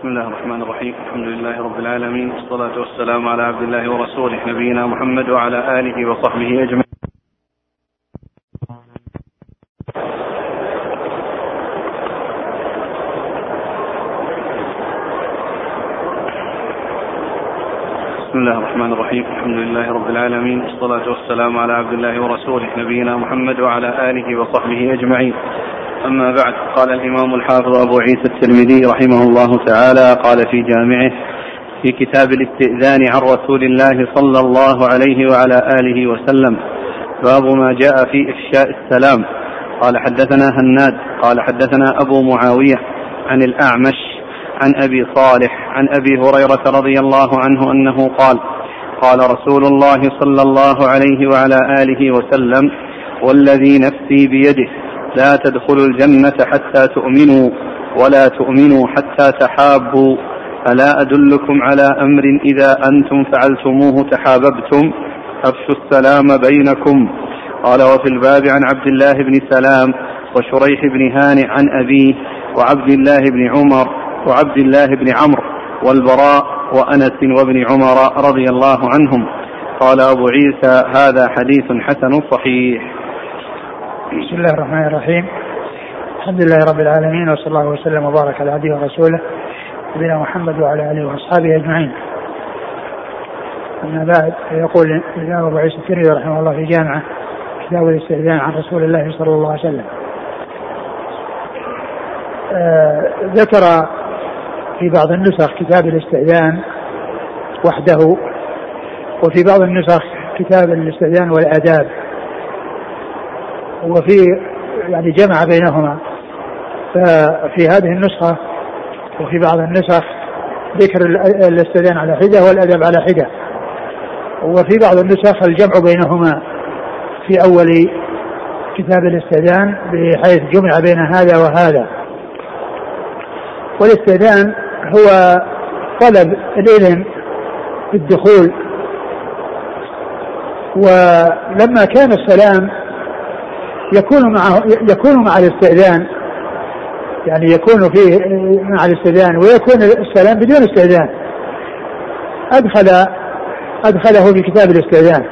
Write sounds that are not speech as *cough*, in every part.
بسم الله الرحمن الرحيم. الحمد لله رب العالمين. والصلاة والسلام على عبد الله ورسوله نبينا محمد وعلى آله وصحبه أجمعين. بسم الله الرحمن الرحيم. الحمد لله رب العالمين. والصلاة والسلام على عبد الله ورسوله نبينا محمد وعلى آله وصحبه أجمعين. أما بعد قال الإمام الحافظ أبو عيسى الترمذي رحمه الله تعالى قال في جامعه في كتاب الاستئذان عن رسول الله صلى الله عليه وعلى آله وسلم باب ما جاء في إفشاء السلام. قال حدثنا هناد قال حدثنا أبو معاوية عن الأعمش عن أبي صالح عن أبي هريرة رضي الله عنه أنه قال قال رسول الله صلى الله عليه وعلى آله وسلم والذي نفسي بيده لا تدخلوا الجنة حتى تؤمنوا ولا تؤمنوا حتى تحابوا. ألا أدلكم على أمر إذا أنتم فعلتموه تحاببتم؟ أفشوا السلام بينكم. قال وفي الباب عن عبد الله بن سلام وشريح بن هانئ عن أبيه وعبد الله بن عمر وعبد الله بن عمرو والبراء وأنس وابن عمر رضي الله عنهم. قال أبو عيسى هذا حديث حسن صحيح. بسم الله الرحمن الرحيم. الحمد لله رب العالمين وصلى الله وسلم وبارك على عبده ورسوله نبينا محمد وعلى آله وأصحابه أجمعين. أما بعد يقول الإمام أبو عيسى الترمذي رحمه الله في جامعة كتاب الاستئذان عن رسول الله صلى الله عليه وسلم. آه ذكر في بعض النسخ كتاب الاستئذان وحده وفي بعض النسخ كتاب الاستئذان والآداب. وفي يعني جمع بينهما. ففي هذه النسخة وفي بعض النسخ ذكر الاستئذان على حدة والأدب على حدة. وفي بعض النسخ الجمع بينهما في أول كتاب الاستئذان بحيث جمع بين هذا وهذا. والاستئذان هو طلب الإذن في الدخول ولما كان السلام يكون معه يكون مع الاستئذان. يعني يكون فيه مع الاستئذان ويكون السلام بدون استئذان. أدخل أدخله في كتاب الاستئذان.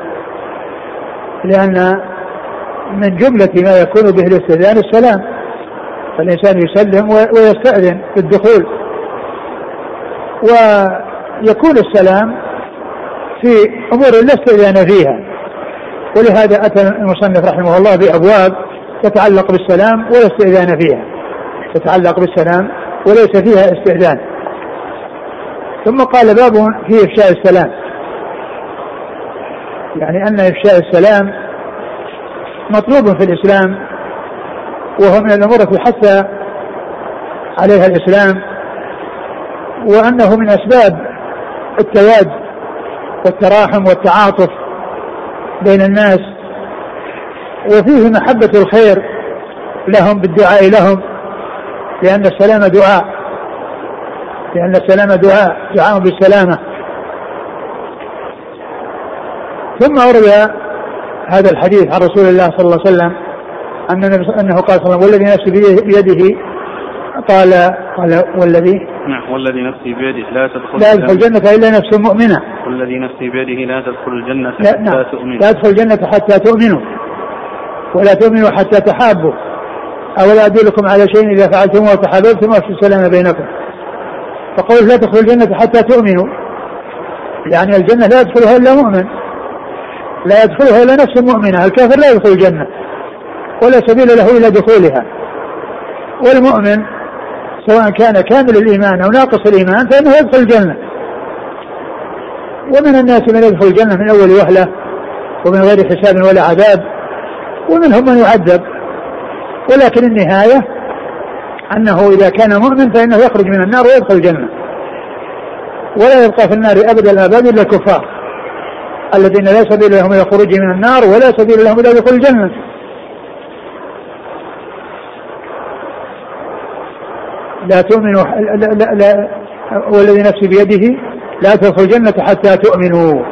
لأن من جملة ما يكون به الاستئذان السلام. فالإنسان يسلم ويستأذن في الدخول. ويكون السلام في أمور لا استئذان فيها. ولهذا أتى المصنف رحمه الله بأبواب تتعلق بالسلام ولا استئذان فيها. تتعلق بالسلام وليس فيها استئذان. ثم قال باب في إفشاء السلام. يعني أن إفشاء السلام مطلوب في الإسلام وهو من الأمور التي حث عليها الإسلام وأنه من أسباب التواد والتراحم والتعاطف بين الناس وفيه محبة الخير لهم بالدعاء لهم لأن السلام دعاء لأن السلام دعاء دعاء بالسلامة. ثم ورد هذا الحديث عن رسول الله صلى الله عليه وسلم أن أنه قال صلى الله عليه وسلم والذي نفسي بيده قال قال والذي نعم والذي نفسي بيده لا تدخل لا يدخل الجنة. إلا نفس مؤمنة. والذي نفسي بيده لا تدخل الجنة لا حتى نعم تؤمن. لا يدخل الجنة حتى تؤمنوا. ولا تؤمنوا حتى تحابوا. أولا أدلكم على شيء إذا فعلتموه تحاببتم وفي السلام بينكم. فقول لا تدخل الجنة حتى تؤمنوا. يعني الجنة لا يدخلها إلا مؤمن. لا يدخلها إلا نفس مؤمنة. الكافر لا يدخل الجنة. ولا سبيل له إلى دخولها. والمؤمن سواء كان كامل الإيمان أو ناقص الإيمان فإنه يدخل الجنة. ومن الناس من يدخل الجنة من أول وهلة ومن غير حساب ولا عذاب ومنهم من يعذب. ولكن النهاية أنه إذا كان مؤمن فإنه يخرج من النار ويدخل الجنة. ولا يبقى في النار أبدا الآباد إلا الكفار الذين لا سبيل لهم إلى من النار ولا سبيل لهم إلى دخول الجنة. لا تؤمنوا لا, لا, لا والذي نفسي بيده لا تدخل الجنة حتى تؤمنوا.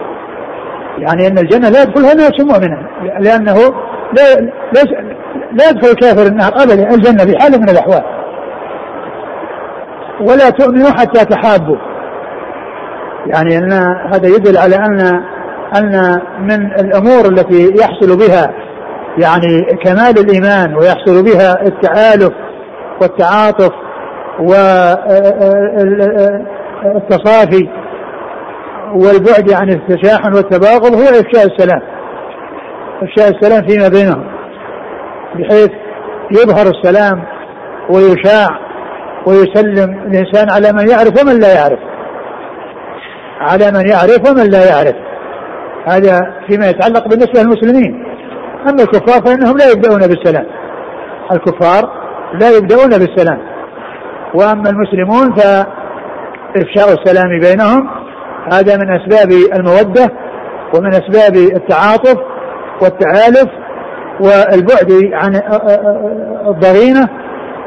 يعني أن الجنة لا يدخلها نفس مؤمنة. لأنه لا لا, لا يدخل الكافر النار أبدا. الجنة في حال من الأحوال. ولا تؤمنوا حتى تحابوا. يعني أن هذا يدل على أن أن من الأمور التي يحصل بها يعني كمال الإيمان ويحصل بها التآلف والتعاطف والتصافي والبعد عن التشاحن والتباغض هو إفشاء السلام. إفشاء السلام فيما بينهم بحيث يظهر السلام ويشاع ويسلم الإنسان على من يعرف ومن لا يعرف. على من يعرف ومن لا يعرف. هذا فيما يتعلق بالنسبة للمسلمين. أما الكفار فإنهم لا يبدأون بالسلام. الكفار لا يبدأون بالسلام. وأما المسلمون فإفشاء السلام بينهم هذا من أسباب المودة ومن أسباب التعاطف والتآلف والبعد عن الضغينة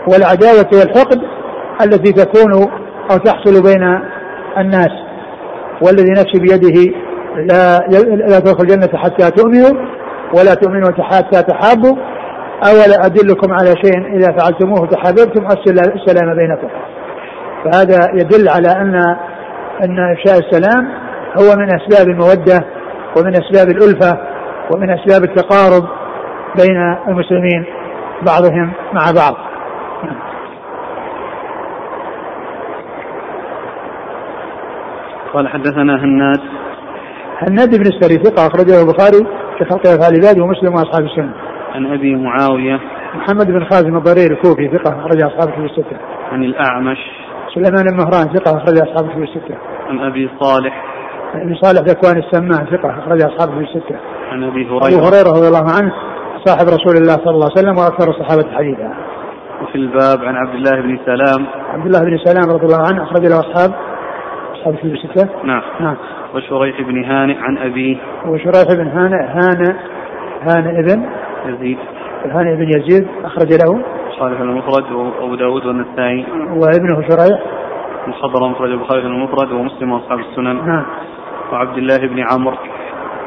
والعداوة والحقد التي تكون أو تحصل بين الناس. والذي نفسي بيده لا لا تدخل الجنة حتى تؤمنوا ولا تؤمنوا حتى تحابوا. أولا أدلكم على شيء إذا فعلتموه تحاببتم السلام بينكم. فهذا يدل على أن أن إفشاء السلام هو من أسباب المودة ومن أسباب الألفة ومن أسباب التقارب بين المسلمين بعضهم مع بعض. قال حدثنا هناد. هناد بن السري ثقة أخرجه البخاري في خلق أفعال العباد ومسلم وأصحاب السنة. عن أبي معاوية محمد بن خازم الضرير الكوفي ثقة أخرج أصحاب الكتب الستة. عن الأعمش سليمان بن مهران ثقة أخرج أصحاب الكتب الستة. عن أبي صالح ابن صالح ذكوان السمان ثقة أخرج أصحاب الكتب الستة. عن أبي هريرة هريرة رضي الله عنه صاحب رسول الله صلى الله عليه وسلم وأكثر الصحابة حديثا. وفي الباب عن عبد الله بن سلام عبد الله بن سلام رضي الله عنه أخرج له أصحاب أصحاب الكتب الستة. نعم نعم. وشريح بن هانئ عن أبيه وشريح بن هانئ هانئ هانئ ابن يزيد. هانئ بن يزيد أخرج له صالح المفرد وأبو داود والنسائي. وابنه شريح. الخضر مفرد البخاري المفرد ومسلم وأصحاب السنن. نعم. وعبد الله بن عمرو.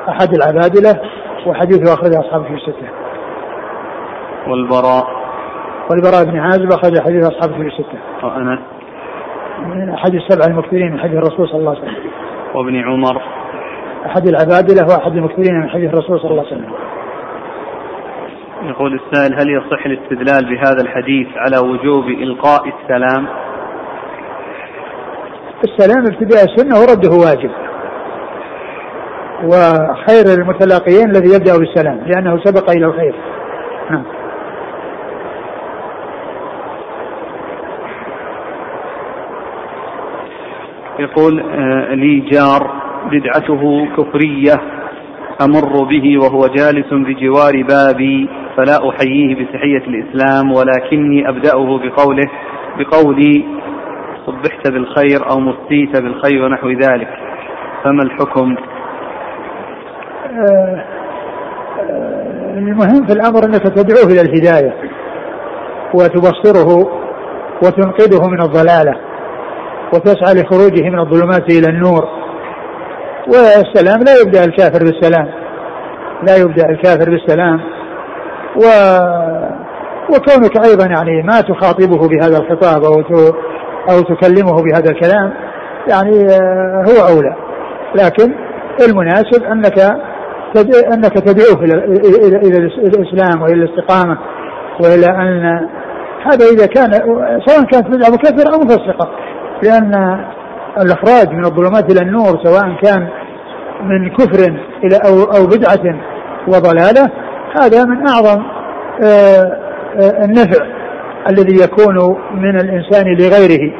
أحد العبادلة وحديثه أخرج أصحابه في الستة والبراء. والبراء بن عازب أخرج حديث أصحابه في الستة وأنس من أحد السبع المكثرين من حديث الرسول صلى الله عليه وسلم. وابن عمر. أحد العبادلة وأحد المكثرين من حديث الرسول صلى الله عليه وسلم. يقول السائل هل يصح الاستدلال بهذا الحديث على وجوب إلقاء السلام؟ السلام ابتداء السنة ورده واجب. وخير المتلاقيين الذي يبدأ بالسلام لأنه سبق إلى الخير. نعم. يقول آه، لي جار بدعته كفرية. أمر به وهو جالس بجوار بابي فلا أحييه بتحية الإسلام ولكني أبدأه بقوله بقولي صبحت بالخير أو مسيت بالخير ونحو ذلك. فما الحكم؟ آه، المهم في الأمر أنك تدعوه إلى الهداية وتبصره وتنقذه من الضلالة وتسعى لخروجه من الظلمات إلى النور. والسلام لا يبدأ الكافر بالسلام لا يبدأ الكافر بالسلام و وكونك أيضا يعني ما تخاطبه بهذا الخطاب أو. أو تكلمه بهذا الكلام يعني آه، هو أولى لكن المناسب أنك. أنك تدعوه إلى إلى إلى الإسلام وإلى الاستقامة وإلى أن هذا إذا كان سواء كانت بدعة مكفرة أو مفسقة لأن الإخراج من الظلمات إلى النور سواء كان من كفر إلى أو أو بدعة وضلالة هذا من أعظم آه، آه، النفع الذي يكون من الإنسان لغيره.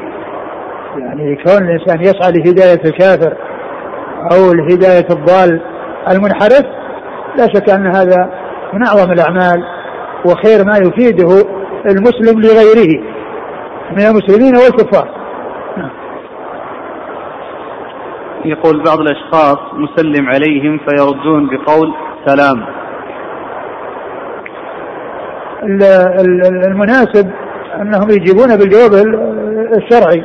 يعني كون الإنسان يسعى لهداية الكافر أو لهداية الضال المنحرف لا شك أن هذا من أعظم الأعمال وخير ما يفيده المسلم لغيره من المسلمين والكفار. يقول بعض الأشخاص مسلم عليهم فيردون بقول سلام. المناسب أنهم يجيبون بالجواب الشرعي.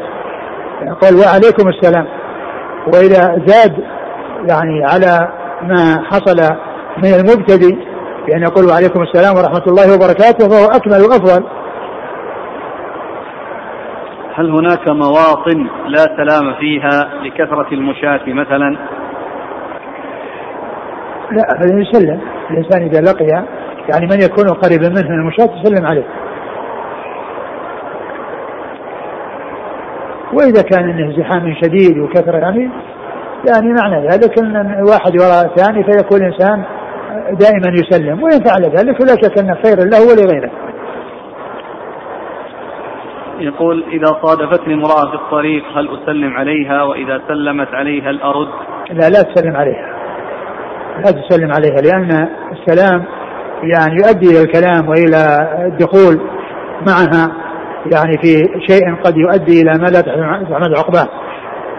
يقول وعليكم السلام. وإذا زاد يعني على ما حصل من المبتدئ يعني يقول وعليكم السلام ورحمة الله وبركاته فهو أكمل وأفضل. هل هناك مواطن لا سلام فيها لكثرة المشاة مثلا؟ لا أبدا يسلم. الإنسان إذا لقي يعني من يكون قريبا منه من المشاة يسلم عليه. وإذا كان إنه ازدحام شديد وكثرة يعني يعني معنى ذلك أن واحد وراء الثاني فيكون الإنسان دائما يسلم. وإن فعل ذلك فلا شك أنه خير له ولغيره. يقول إذا صادفتني امرأة في الطريق هل أسلم عليها وإذا سلمت علي هل أرد؟ لا لا تسلم عليها. لا تسلم عليها لأن السلام يعني يؤدي إلى الكلام وإلى الدخول معها يعني في شيء قد يؤدي إلى ما لا تحمد عقباه.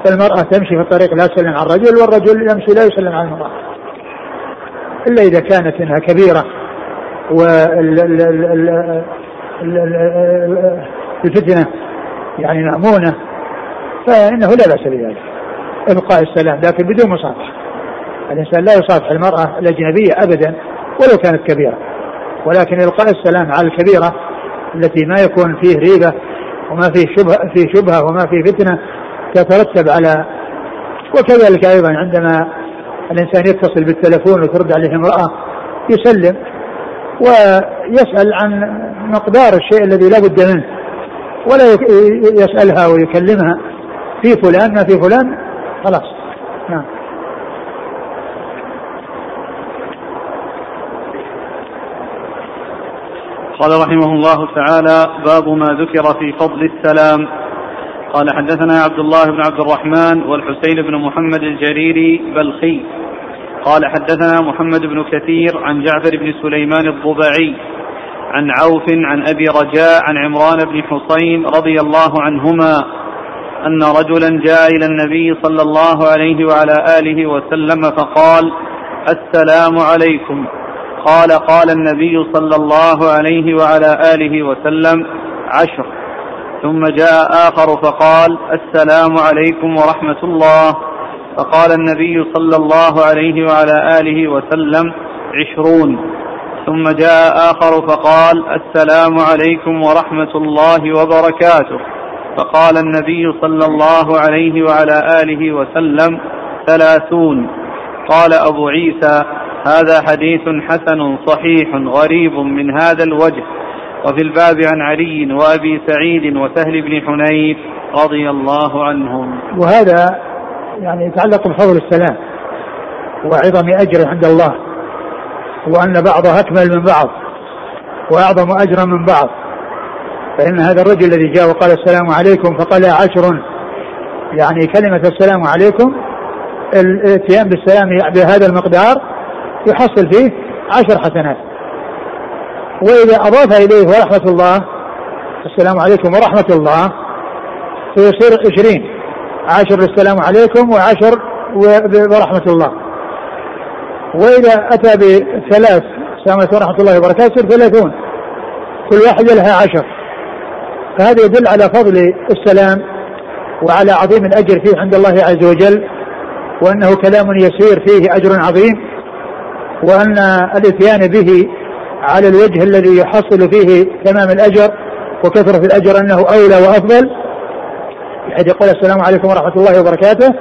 فالمرأة تمشي في الطريق لا تسلم على الرجل والرجل يمشي لا يسلم على المرأة. إلا إذا كانت إنها كبيرة والفتنة يعني مأمونة فإنه لا بأس بذلك. إبقاء السلام لكن بدون مصافحة. الإنسان لا يصافح المرأة الأجنبية أبدا ولو كانت كبيرة. ولكن إلقاء السلام على الكبيرة التي ما يكون فيه ريبة وما فيه شبهة فيه شبهة وما فيه فتنة تترتب على وكذلك أيضا عندما الإنسان يتصل بالتلفون وترد عليه امرأة يسلم ويسأل عن مقدار الشيء الذي لا بد منه. ولا يسألها ويكلمها في فلان ما في فلان خلاص. نعم. قال رحمه الله تعالى باب ما ذكر في فضل السلام. قال حدثنا عبد الله بن عبد الرحمن والحسين بن محمد الجريري بلخي. قال حدثنا محمد بن كثير عن جعفر بن سليمان الضبعي. عن عوف عن أبي رجاء عن عمران بن حصين رضي الله عنهما أن رجلا جاء إلى النبي صلى الله عليه وعلى آله وسلم فقال السلام عليكم. قال قال النبي صلى الله عليه وعلى آله وسلم عشر. ثم جاء آخر فقال السلام عليكم ورحمة الله. فقال النبي صلى الله عليه وعلى آله وسلم عشرون. ثم جاء آخر فقال السلام عليكم ورحمة الله وبركاته. فقال النبي صلى الله عليه وعلى آله وسلم ثلاثون. قال أبو عيسى هذا حديث حسن صحيح غريب من هذا الوجه. وفي الباب عن علي وأبي سعيد وسهل بن حنيف رضي الله عنهم. وهذا يعني يتعلق بفضل السلام وعظم أجره عند الله. وأن بعضه أكمل من بعض وأعظم أجرا من بعض. فإن هذا الرجل الذي جاء وقال السلام عليكم فقال عشر. يعني كلمة السلام عليكم الاتيان بالسلام بهذا المقدار يحصل فيه عشر حسنات. وإذا أضاف إليه ورحمة الله السلام عليكم ورحمة الله فيصير عشرين. عشر السلام عليكم وعشر ورحمة الله. وإذا أتى بثلاث عليكم ورحمة الله وبركاته يصير ثلاثون. كل واحدة لها عشر. فهذا يدل على فضل السلام وعلى عظيم الأجر فيه عند الله عز وجل وأنه كلام يسير فيه أجر عظيم وأن الإتيان به على الوجه الذي يحصل فيه تمام الأجر وكثرة الأجر أنه أولى وأفضل. بحيث يقول السلام عليكم ورحمة الله وبركاته.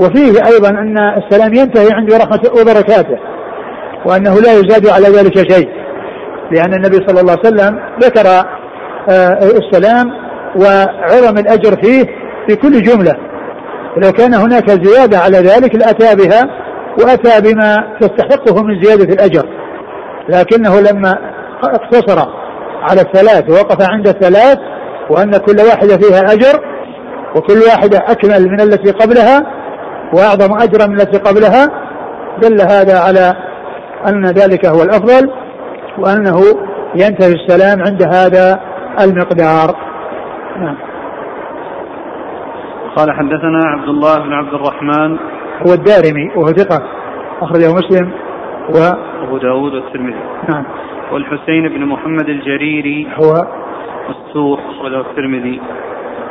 وفيه أيضا أن السلام ينتهي عند رحمة وبركاته وأنه لا يزاد على ذلك شيء لأن النبي صلى الله عليه وسلم ذكر آه، السلام وعظم الأجر فيه في كل جملة. لو كان هناك زيادة على ذلك لأتى بها وأتى بما تستحقه من زيادة الأجر. لكنه لما اقتصر على الثلاث ووقف عند الثلاث وأن كل واحدة فيها أجر وكل واحدة أكمل من التي قبلها وأعظم أجرا من التي قبلها دل هذا على أن ذلك هو الأفضل وأنه ينتهي السلام عند هذا المقدار. نعم. قال حدثنا عبد الله بن عبد الرحمن. هو الدارمي وهو ثقة أخرجه مسلم و أبو داود والترمذي. نعم. والحسين بن محمد الجريري. هو السور أخرجه الترمذي.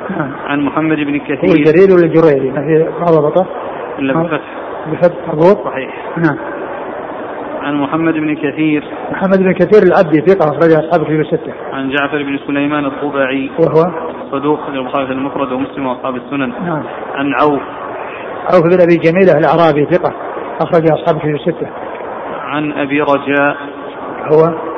*coughs* عن محمد بن كثير. هو الجريري ولا الجريري؟ ما في ما ضبطه؟ إلا بفتح بفتح مضبوط؟ صحيح. نعم. عن محمد بن كثير. محمد بن كثير العبدي ثقة أخرجه أصحاب الكتب الستة. عن جعفر بن سليمان الضبعي وهو؟ صدوق البخاري المفرد ومسلم وأصحاب السنن. نعم. عن عوف. عوف بن أبي جميله الأعرابي ثقة أخرج أصحاب في الستة. عن أبي رجاء. هو؟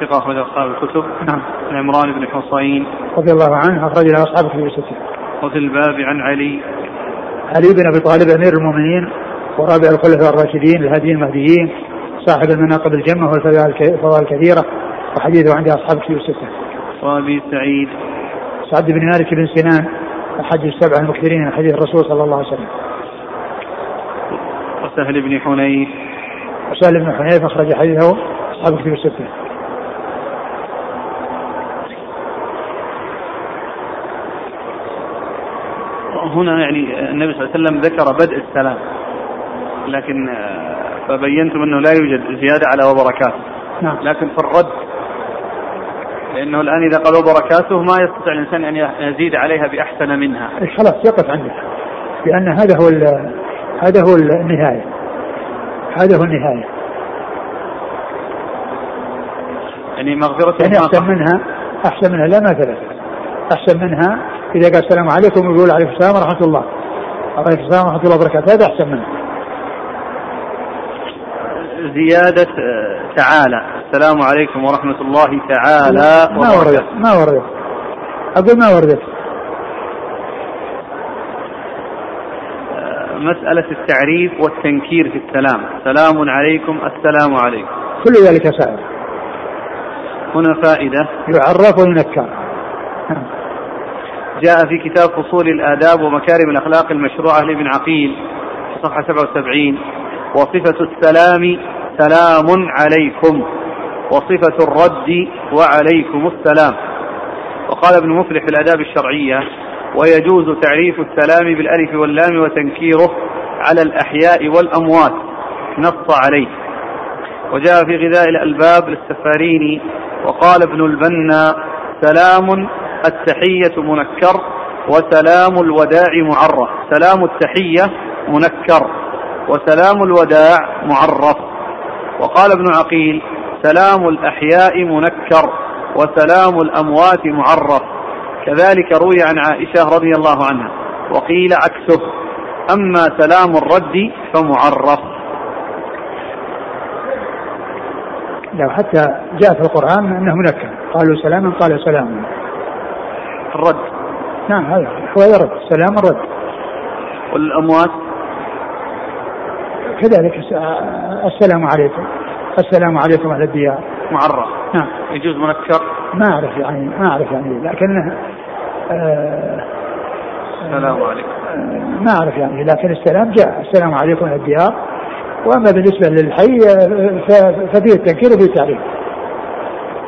ثقة أخرج أصحاب الكتب. نعم. عن عمران بن حصين. رضي الله عنه أخرج له أصحاب الكتب الستة. وفي الباب عن علي. علي بن أبي طالب أمير المؤمنين ورابع الخلفاء الراشدين الهاديين المهديين صاحب المناقب الجمة والفضائل الكثيرة وحديثه عند أصحاب الكتب الستة. وأبي سعيد. سعد بن مالك بن سنان أحد السبعة المكثرين من حديث الرسول صلى الله عليه وسلم. وسهل بن حنيف. وسهل بن حنيف أخرج حديثه أصحاب الكتب الستة. هنا يعني النبي صلى الله عليه وسلم ذكر بدء السلام. لكن آه، فبينتم أنه لا يوجد زيادة على وبركاته. نعم. لكن في الرد لأنه الآن إذا قال وبركاته ما يستطيع الإنسان أن يزيد عليها بأحسن منها. خلاص يقف عندك لأن هذا هو هذا هو النهاية. هذا هو النهاية. يعني مغفرة يعني أحسن منها أحسن منها لا ما ثبت أحسن منها إذا قال السلام عليكم يقول عليكم السلام ورحمة الله. عليكم السلام ورحمة الله وبركاته. هذا أحسن منه. زيادة آه، تعالى. السلام عليكم ورحمة الله تعالى ما وردت ما وردت. أقول ما وردت. آه، مسألة التعريف والتنكير في السلام. سلام عليكم السلام عليكم. كل ذلك سائر هنا فائدة. يعرف وينكر. جاء في كتاب فصول الآداب ومكارم الأخلاق المشروعة لابن عقيل صفحة 77 وصفة السلام سلام عليكم. وصفة الرد وعليكم السلام. وقال ابن مفلح في الآداب الشرعية ويجوز تعريف السلام بالألف واللام وتنكيره على الأحياء والأموات. نص عليه. وجاء في غذاء الألباب للسفاريني وقال ابن البنا سلام التحية منكر وسلام الوداع معرف. سلام التحية منكر وسلام الوداع معرف. وقال ابن عقيل سلام الأحياء منكر وسلام الأموات معرف. كذلك روي عن عائشة رضي الله عنها وقيل عكسه أما سلام الرد فمعرف. لو حتى جاء في القرآن أنه منكر. قالوا سلاما قال سلام. الرد. نعم هذا هو الرد سلام الرد. والأموات؟ كذلك السلام عليكم. السلام عليكم أهل الديار. معرف. نعم. يجوز منكر؟ ما أعرف يعني ما أعرف يعني لكن آه السلام عليكم. آه ما أعرف يعني لكن السلام جاء. السلام عليكم أهل الديار. وأما بالنسبة للحي آه، ففيه التنكير وفيه التعريف.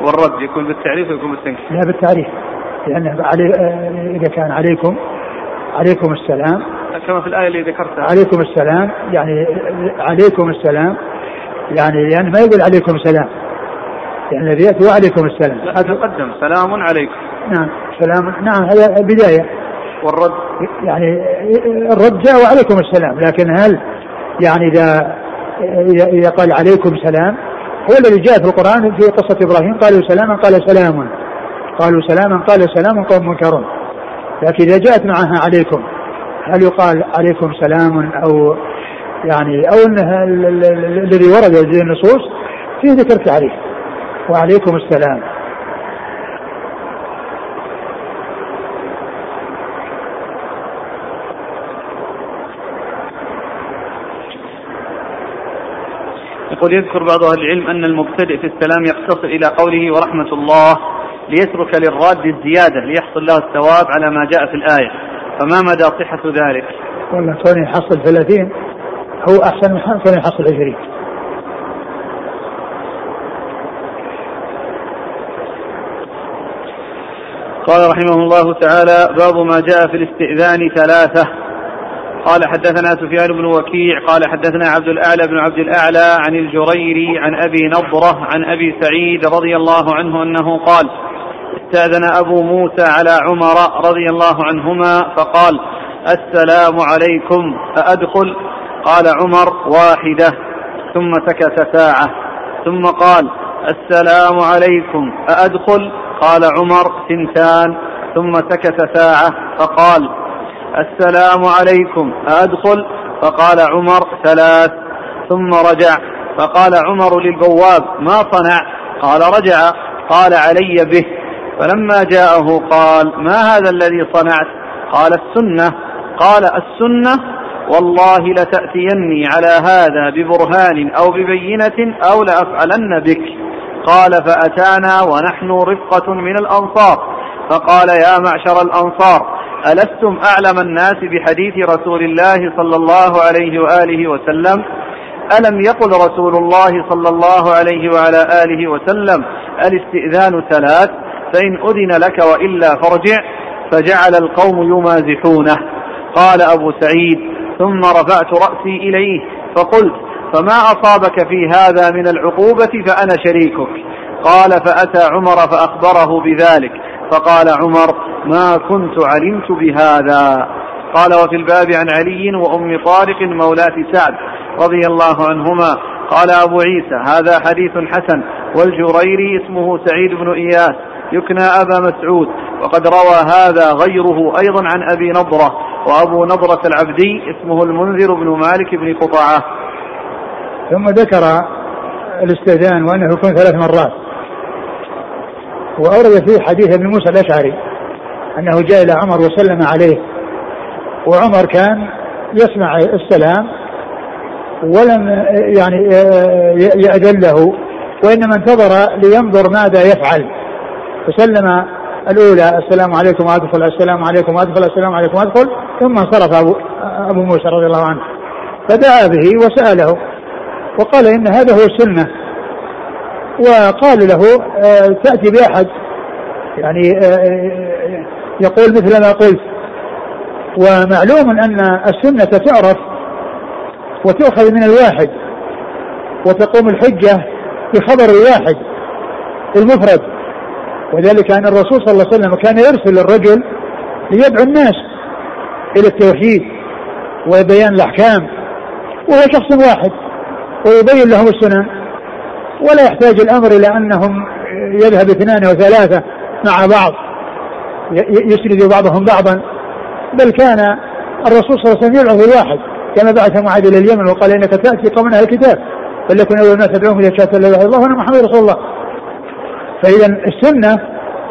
والرد يكون بالتعريف ويكون بالتنكير. لا بالتعريف. لأنه علي إذا كان عليكم عليكم السلام. كما في الآية اللي ذكرتها. عليكم السلام. يعني عليكم السلام. يعني يعني ما يقول عليكم سلام يعني الذي يأتي وعليكم السلام. تقدم. سلام عليكم. نعم. سلام. نعم هذا بداية. والرد. يعني الرد جاء وعليكم السلام. لكن هل يعني إذا إذا قال عليكم سلام هو الذي جاء في القرآن في قصة إبراهيم قالوا سلاما قال سلام. قالوا سلاما قال سلام قوم منكرون. لكن إذا جاءت معها عليكم هل يقال عليكم سلام أو يعني أو أنها الذي ورد في النصوص فيه ذكر تعريف. وعليكم السلام. يقول يذكر بعض أهل العلم أن المبتدئ في السلام يقتصر إلى قوله ورحمة الله. ليترك للراد الزيادة ليحصل له الثواب على ما جاء في الآية. فما مدى صحة ذلك؟ والله كون يحصل 30 هو أحسن من كون يحصل 20 قال رحمه الله تعالى باب ما جاء في الاستئذان ثلاثة. قال حدثنا سفيان بن وكيع قال حدثنا عبد الأعلى بن عبد الأعلى عن الجريري عن أبي نضرة عن أبي سعيد رضي الله عنه أنه قال استأذن أبو موسى على عمر رضي الله عنهما فقال السلام عليكم أأدخل؟ قال عمر واحدة. ثم سكت ساعة. ثم قال السلام عليكم أأدخل؟ قال عمر ثنتان ثم سكت ساعة فقال السلام عليكم أدخل فقال عمر ثلاث. ثم رجع فقال عمر للبواب ما صنع قال رجع. قال علي به. فلما جاءه قال ما هذا الذي صنعت؟ قال السنة. قال السنة؟ والله لتأتيني على هذا ببرهان أو ببينة أو لأفعلن بك. قال فأتانا ونحن رفقة من الأنصار. فقال يا معشر الأنصار ألستم أعلم الناس بحديث رسول الله صلى الله عليه وآله وسلم؟ ألم يقل رسول الله صلى الله عليه وعلى آله وسلم الاستئذان ثلاث فإن أذن لك وإلا فارجع فجعل القوم يمازحونه. قال أبو سعيد ثم رفعت رأسي إليه فقلت فما أصابك في هذا من العقوبة فأنا شريكك؟ قال فأتى عمر فأخبره بذلك فقال عمر ما كنت علمت بهذا. قال وفي الباب عن علي وأم طارق مولاة سعد رضي الله عنهما. قال أبو عيسى هذا حديث حسن والجريري اسمه سعيد بن إياس. يكنى أبا مسعود وقد روى هذا غيره أيضا عن أبي نضرة وأبو نضرة العبدي اسمه المنذر بن مالك بن قطعة. ثم ذكر الاستئذان وأنه يكون ثلاث مرات. وأورد فيه حديث ابن موسى الأشعري أنه جاء إلى عمر وسلم عليه وعمر كان يسمع السلام ولم يعني يأذن له وإنما انتظر لينظر ماذا يفعل. فسلم الأولى السلام عليكم وأدخل السلام عليكم وأدخل السلام عليكم وأدخل ثم انصرف أبو, أبو موسى رضي الله عنه. فدعا به وسأله وقال إن هذا هو السنة. وقال له آه، تأتي بأحد. يعني آه، آه، يقول مثل ما قلت. ومعلوم أن السنة تعرف وتؤخذ من الواحد وتقوم الحجة بخبر الواحد المفرد. وذلك أن الرسول صلى الله عليه وسلم كان يرسل الرجل ليدعو الناس إلى التوحيد وبيان الأحكام. وهو شخص واحد ويبين لهم السنن ولا يحتاج الأمر إلى أنهم يذهب اثنان وثلاثة مع بعض يسند بعضهم بعضا. بل كان الرسول صلى الله عليه وسلم يدعو الواحد كما بعث معاذ إلى اليمن وقال إنك تأتي قوم أهل الكتاب. فليكن أول الناس تدعوهم إلى شهاده لا إله إلا الله وأن محمد رسول الله. فإذا السنة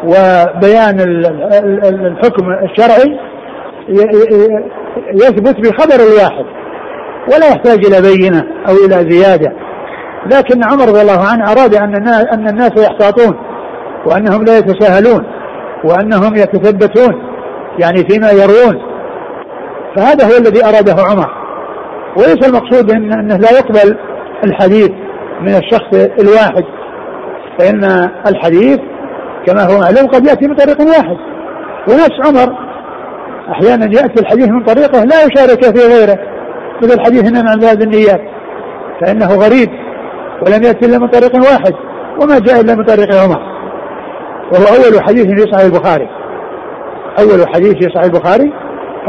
وبيان الحكم الشرعي يثبت بخبر الواحد ولا يحتاج إلى بينة أو إلى زيادة. لكن عمر رضي الله عنه أراد أن الناس أن الناس يحتاطون وأنهم لا يتساهلون وأنهم يتثبتون يعني فيما يروون. فهذا هو الذي أراده عمر. وليس المقصود إنه لا يقبل الحديث من الشخص الواحد. فإن الحديث كما هو معلوم قد يأتي من طريق واحد ونفس عمر. أحيانا يأتي الحديث من طريقه لا يشارك في غيره مثل الحديث انما عن باب النيات فإنه غريب ولم يأتي إلا من طريق واحد وما جاء إلا من طريق عمر. وهو أول حديث في صحيح البخاري. أول حديث في صحيح البخاري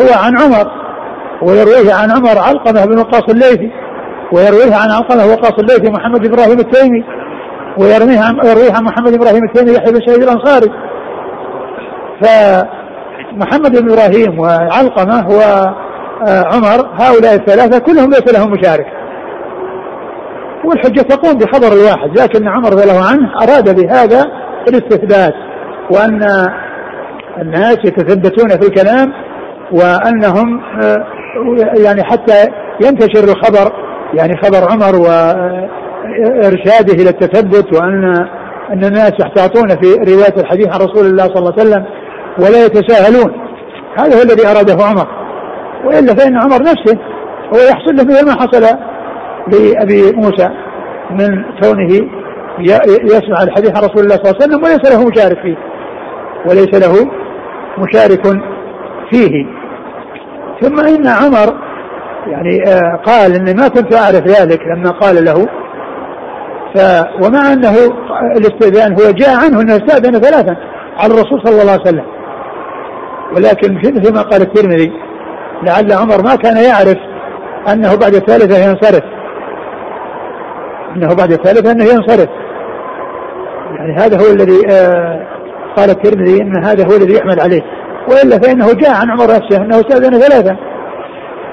هو عن عمر ويرويه عن عمر علقمة بن وقاص الليثي ويرويه عن علقمة وقاص الليثي محمد بن إبراهيم التيمي ويرويه عن يرويه عن محمد إبراهيم التيمي يحيى بن سعيد الأنصاري. فمحمد بن إبراهيم وعلقمة وعمر هؤلاء الثلاثة كلهم ليس لهم مشارك. والحجة تقوم بخبر الواحد لكن عمر رضي الله عنه أراد بهذا الاستثبات وأن الناس يتثبتون في الكلام وأنهم آه، يعني حتى ينتشر الخبر يعني خبر عمر وارشاده إلى التثبت وأن أن الناس يحتاطون في رواية الحديث عن رسول الله صلى الله عليه وسلم ولا يتساهلون. هذا هو الذي أراده عمر. وإلا فإن عمر نفسه هو يحصل له ما حصل لأبي موسى من كونه يسمع الحديث عن رسول الله صلى الله عليه وسلم وليس له مشارك فيه. وليس له مشارك فيه. ثم إن عمر يعني آه قال إني ما كنت أعرف ذلك لما قال له ف ومع أنه الاستئذان هو جاء عنه أنه استأذن ثلاثا على الرسول صلى الله عليه وسلم. ولكن مثل ما قال الترمذي لعل عمر ما كان يعرف أنه بعد الثالثة ينصرف. أنه بعد الثالثة أنه ينصرف. يعني هذا هو الذي آه قال الترمذي إن هذا هو الذي يحمل عليه. وإلا فإنه جاء عن عمر نفسه أنه استأذن ثلاثة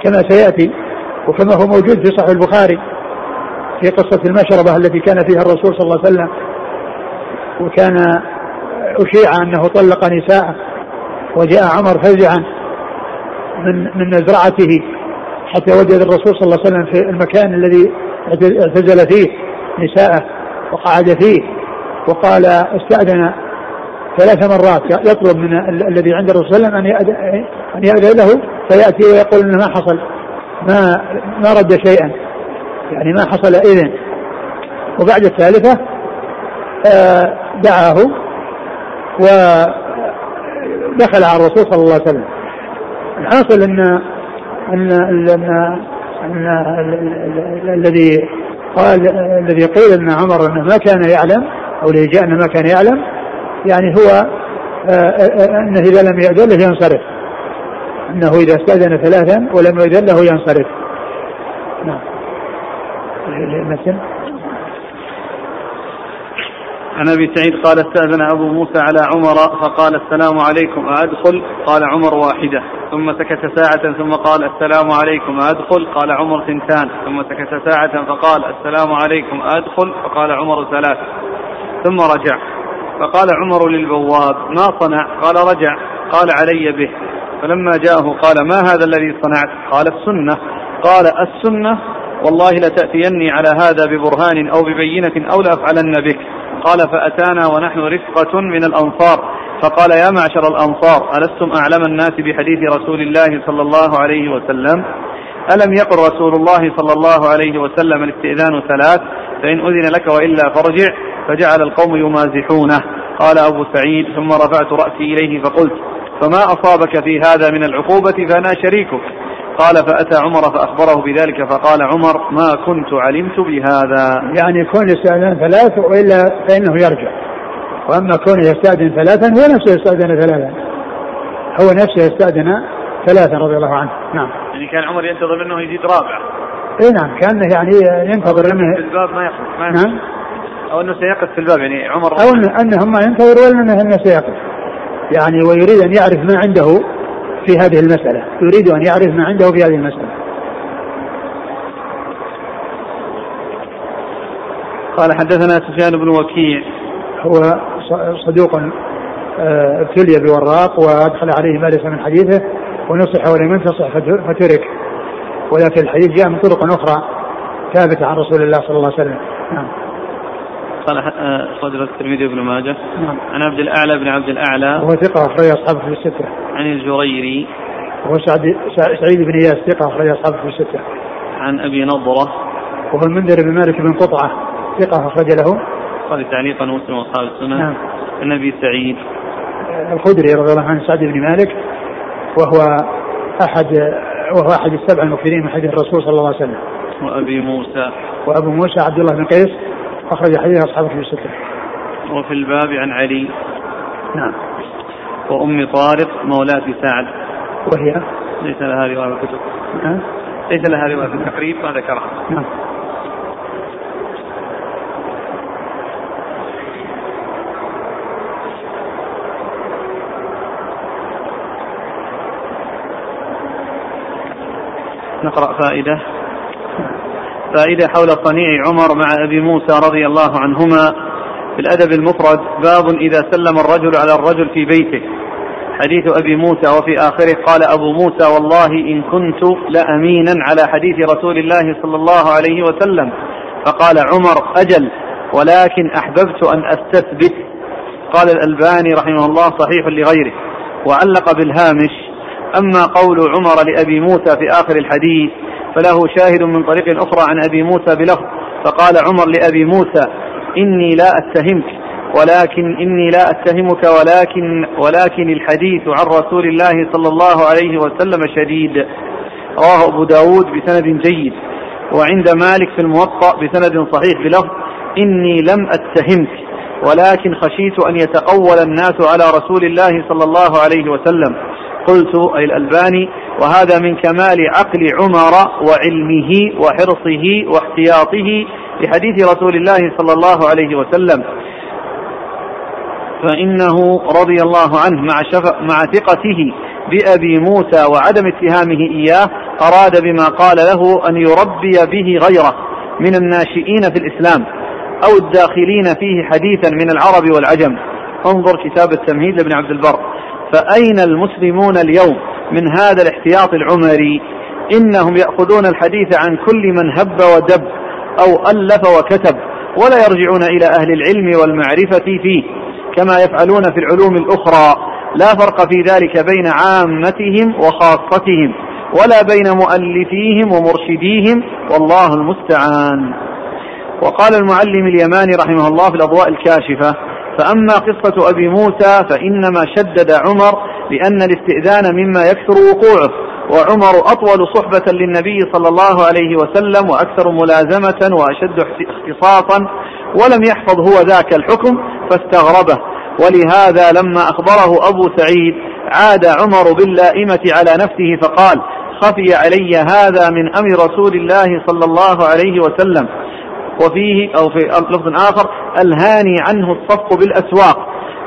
كما سيأتي وكما هو موجود في صحيح البخاري. في قصة المشربة التي كان فيها الرسول صلى الله عليه وسلم وكان أشيع أنه طلق نساءه وجاء عمر فزعا من من مزرعته حتى وجد الرسول صلى الله عليه وسلم في المكان الذي اعتزل فيه نساءه وقعد فيه وقال استأذن ثلاث مرات يطلب من الذي عند الرسول صلى الله عليه وسلم أن يأذن له فيأتي ويقول إنه ما حصل ما ما رد شيئا. يعني ما حصل إذن. وبعد الثالثة آه، دعاه ودخل على الرسول صلى الله عليه وسلم. الحاصل إن إن إن, أن الذي قال الذي قيل إن عمر إنه ما كان يعلم أو الذي جاء إنه ما كان يعلم يعني هو آه، آه، إنه إذا لم يأذن له ينصرف. إنه إذا استأذن ثلاثا ولم يؤذن له ينصرف. نعم. مثل عن أبي سعيد قال استأذن أبو موسى على عمر فقال السلام عليكم أدخل؟ قال عمر واحدة. ثم سكت ساعة ثم قال السلام عليكم أدخل؟ قال عمر ثنتان. ثم سكت ساعة فقال السلام عليكم أدخل؟ فقال عمر ثلاث. ثم رجع. فقال عمر للبواب ما صنع؟ قال رجع. قال علي به. فلما جاءه قال ما هذا الذي صنعت؟ قال السنة. قال السنة والله لتأتيني على هذا ببرهان أو ببينة أو لأفعلن بك. قال فأتانا ونحن رفقة من الأنصار. فقال يا معشر الأنصار ألستم أعلم الناس بحديث رسول الله صلى الله عليه وسلم؟ ألم يقل رسول الله صلى الله عليه وسلم الاستئذان ثلاث؟ فإن أذن لك وإلا فارجع. فجعل القوم يمازحونه. قال أبو سعيد ثم رفعت رأسي إليه فقلت فما أصابك في هذا من العقوبة؟ فأنا شريكك. قال فأتى عمر فأخبره بذلك فقال عمر ما كنت علمت بهذا. يعني كون يستأذن ثلاث وإلا فإنه يرجع. وأما كون يستأذن ثلاثا هو نفسه يستأذن ثلاثا. هو نفسه يستأذن ثلاثا رضي الله عنه. نعم. يعني كان عمر ينتظر منه يزيد رابع. إي نعم كان يعني ينتظر منه. في الباب ما يقف ما نعم. أو أنه سيقف في الباب يعني عمر أو انه ما ينتظر ولا انه سيقف. يعني ويريد أن يعرف ما عنده. في هذه المسألة يريد أن يعرف ما عنده في هذه المسألة. قال حدثنا سفيان بن وكيع. هو صدوق آه، ابتلي بوراق وأدخل عليه ما ليس من حديثه ونصح ولم ينتصح فترك. ولكن الحديث جاء من طرق أخرى ثابتة عن رسول الله صلى الله عليه وسلم. نعم. قال أخرج الترمذي بن ماجه. نعم. عن عبد الأعلى بن عبد الأعلى. وهو ثقة أخرج أصحابه في الستة. عن الجريري. وهو سعد سعيد بن إياس ثقة أخرج أصحابه في الستة. عن أبي نضرة. وهو المنذر بن مالك بن قطعة ثقة أخرج له. قال تعليقا مسلم وأصحاب السنة. نعم. عن أبي سعيد. الخدري رضي الله عنه سعد بن مالك وهو أحد وهو أحد السبع المكثرين من حديث الرسول صلى الله عليه وسلم. وأبي موسى. وأبو موسى عبد الله بن قيس أخرج حديث أصحاب في الستة. وفي الباب عن علي. نعم. وأم طارق مولاة سعد. وهي؟ ليس لها رواية في الكتب. نعم. ليس لها رواية في التقريب ما ذكرها. نعم. نقرأ فائدة فائدة حول صنيع عمر مع أبي موسى رضي الله عنهما في الأدب المفرد باب إذا سلم الرجل على الرجل في بيته. حديث أبي موسى وفي آخره قال أبو موسى والله إن كنت لأمينا على حديث رسول الله صلى الله عليه وسلم. فقال عمر أجل ولكن أحببت أن أستثبت. قال الألباني رحمه الله صحيح لغيره. وعلق بالهامش أما قول عمر لأبي موسى في آخر الحديث فله شاهد من طريق أخرى عن أبي موسى بلفظ فقال عمر لأبي موسى إني لا أتهمك ولكن إني لا أتهمك ولكن ولكن الحديث عن رسول الله صلى الله عليه وسلم شديد. رواه أبو داود بسند جيد وعند مالك في الموطأ بسند صحيح بلفظ إني لم أتهمك ولكن خشيت أن يتقول الناس على رسول الله صلى الله عليه وسلم. قلت أي الألباني وهذا من كمال عقل عمر وعلمه وحرصه واحتياطه لحديث رسول الله صلى الله عليه وسلم. فإنه رضي الله عنه مع, شف... مع ثقته بأبي موسى وعدم اتهامه إياه أراد بما قال له أن يربي به غيره من الناشئين في الإسلام أو الداخلين فيه حديثا من العرب والعجم. انظر كتاب التمهيد لابن عبد البر. فأين المسلمون اليوم؟ من هذا الاحتياط العمري. إنهم يأخذون الحديث عن كل من هب ودب أو ألف وكتب ولا يرجعون إلى أهل العلم والمعرفة فيه كما يفعلون في العلوم الأخرى. لا فرق في ذلك بين عامتهم وخاصتهم ولا بين مؤلفيهم ومرشديهم والله المستعان. وقال المعلم اليماني رحمه الله في الأضواء الكاشفة فأما قصة أبي موسى فإنما شدد عمر لأن الاستئذان مما يكثر وقوعه وعمر أطول صحبة للنبي صلى الله عليه وسلم وأكثر ملازمة وأشد اختصاصا ولم يحفظ هو ذاك الحكم فاستغربه. ولهذا لما أخبره أبو سعيد عاد عمر باللائمة على نفسه فقال خفي علي هذا من أمر رسول الله صلى الله عليه وسلم. وفيه أو في لفظ آخر الهاني عنه الصفق بالأسواق.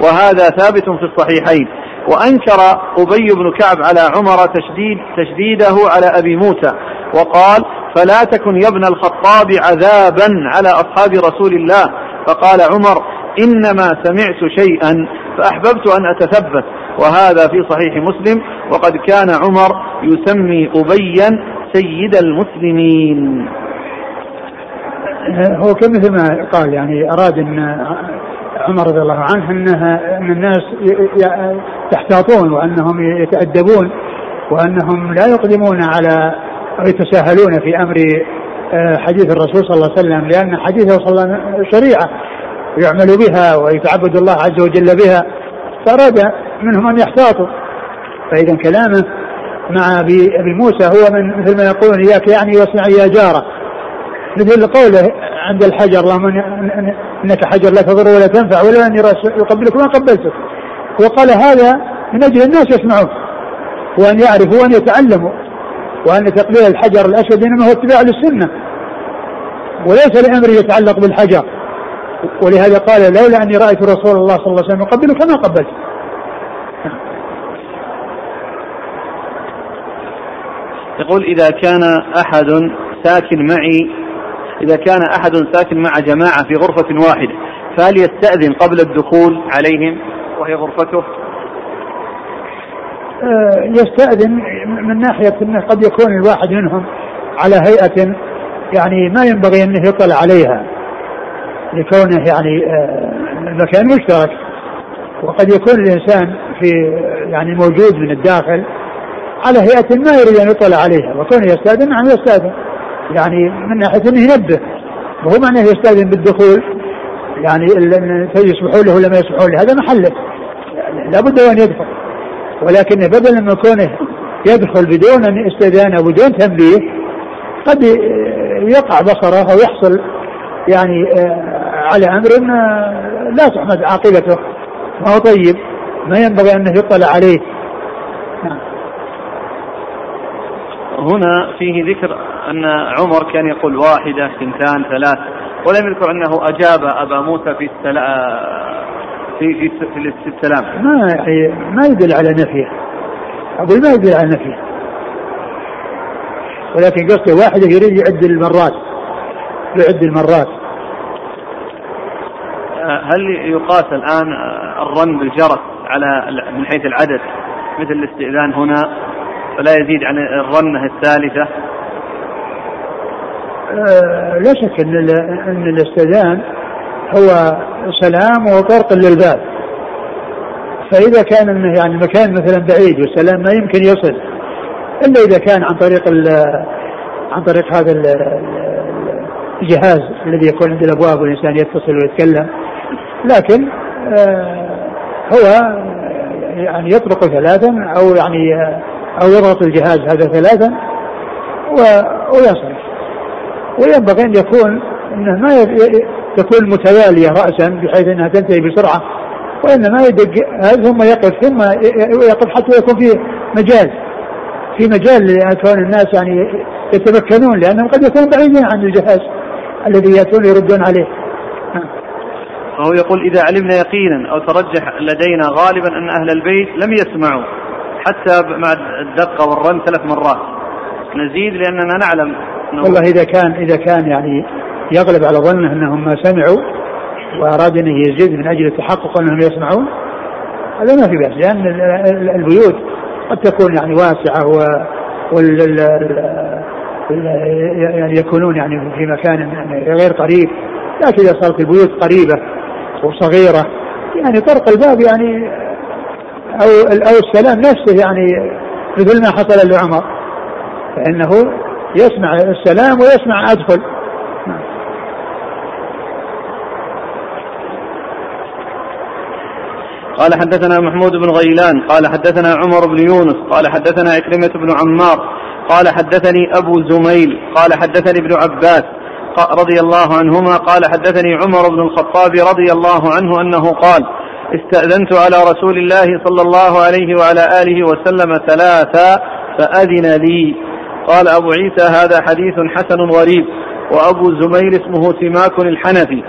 وهذا ثابت في الصحيحين. وأنكر أبي بن كعب على عمر تشديد تشديده على أبي موسى. وقال فلا تكن يا ابن الخطاب عذابا على أصحاب رسول الله. فقال عمر إنما سمعت شيئا فأحببت أن أتثبت. وهذا في صحيح مسلم. وقد كان عمر يسمي أبيا سيد المسلمين. هو كمثل ما قال يعني أراد أن عمر رضي الله عنه أنها أن الناس يحتاطون وأنهم يتأدبون وأنهم لا يقدمون على أو يتساهلون في أمر آه، حديث الرسول صلى الله عليه وسلم لأن حديثه صلى الله عليه وسلم شريعة يعمل بها ويتعبد الله عز وجل بها فأراد منهم أن يحتاطوا. فإذا كلامه مع أبي موسى هو من مثل ما يقولون إياك يعني واصنع يا جارة. مثل قوله عند الحجر اللهم إنك حجر لا تضر ولا تنفع ولا أني يقبلك ما قبلتك. وقال هذا من أجل الناس يسمعون وأن يعرفوا وأن يتعلموا وأن تقبيل الحجر الأسود إنما هو اتباع للسنة وليس لأمر يتعلق بالحجر. ولهذا قال لولا أني رأيت رسول الله صلى الله عليه وسلم يقبلك ما قبلت. يقول إذا كان أحد ساكن معي إذا كان أحد ساكن مع جماعة في غرفة واحدة فهل يستأذن قبل الدخول عليهم وهي غرفته؟ آه، يستأذن من ناحية أنه قد يكون الواحد منهم على هيئة يعني ما ينبغي أنه يطلع عليها لكونه يعني آه، المكان مشترك وقد يكون الإنسان في يعني موجود من الداخل على هيئة ما يريد أن يطلع عليها وكونه يستأذن نعم يستأذن يعني من ناحية إنه ينبه. وهو معناه يستأذن بالدخول. يعني يسمحوا له ولا ما يسمحوا له. هذا محله. لابد أن يدخل. ولكن بدلا من كونه يدخل بدون استئذان أو بدون تنبيه قد يقع بصره أو يحصل يعني آه، على أمر لا تحمد عاقبته. ما هو طيب. ما ينبغي انه يطلع عليه. هنا فيه ذكر أن عمر كان يقول واحدة اثنتان ثلاث. ولم يذكر أنه أجاب أبا موسى في في في, في السلام. ما يعني ما يدل على نفيه أقول ما يدل على نفيه ولكن قصده واحدة يريد يعد المرات. يعد المرات. هل يقاس الآن الرن بالجرس على من حيث العدد؟ مثل الاستئذان هنا فلا يزيد عن الرنة الثالثة. آه لا شك أن أن الاستئذان هو سلام وطرق للباب. فإذا كان يعني مكان مثلا بعيد والسلام ما يمكن يصل إلا إذا كان عن طريق عن طريق هذا الجهاز الذي يكون عند الأبواب والإنسان يتصل ويتكلم. لكن آه هو يعني يطرق ثلاثا أو يعني أو يضغط الجهاز هذا ثلاثا ويصرف وينبغي أن يكون أنه ما تكون متوالية رأسا بحيث أنها تنتهي بسرعة وإنما يدق ثم يقف ثم يقف حتى يكون في مجال في مجال لكون الناس يعني يتمكنون لأنهم قد يكونوا بعيدين عن الجهاز الذي يأتون يردون عليه. فهو يقول إذا علمنا يقينا أو ترجح لدينا غالبا أن أهل البيت لم يسمعوا حتى مع الدقة والرن ثلاث مرات. نزيد لأننا نعلم والله إذا كان إذا كان يعني يغلب على ظنه أنهم ما سمعوا وأراد أن يزيد من أجل التحقق أنهم يسمعون هذا ما في بأس لأن البيوت قد تكون يعني واسعة و وال يعني يكونون يعني في مكان يعني غير قريب لكن إذا صارت البيوت قريبة وصغيرة يعني طرق الباب يعني أو أو السلام نفسه يعني مثل ما حصل لعمر فإنه يسمع السلام ويسمع أدخل. قال حدثنا محمود بن غيلان قال حدثنا عمر بن يونس قال حدثنا عكرمة بن عمار قال حدثني أبو زميل قال حدثني ابن عباس رضي الله عنهما قال حدثني عمر بن الخطاب رضي الله عنه أنه قال استأذنت على رسول الله صلى الله عليه وعلى آله وسلم ثلاثا فأذن لي. قال أبو عيسى هذا حديث حسن غريب وأبو زميل اسمه سماك الحنفي.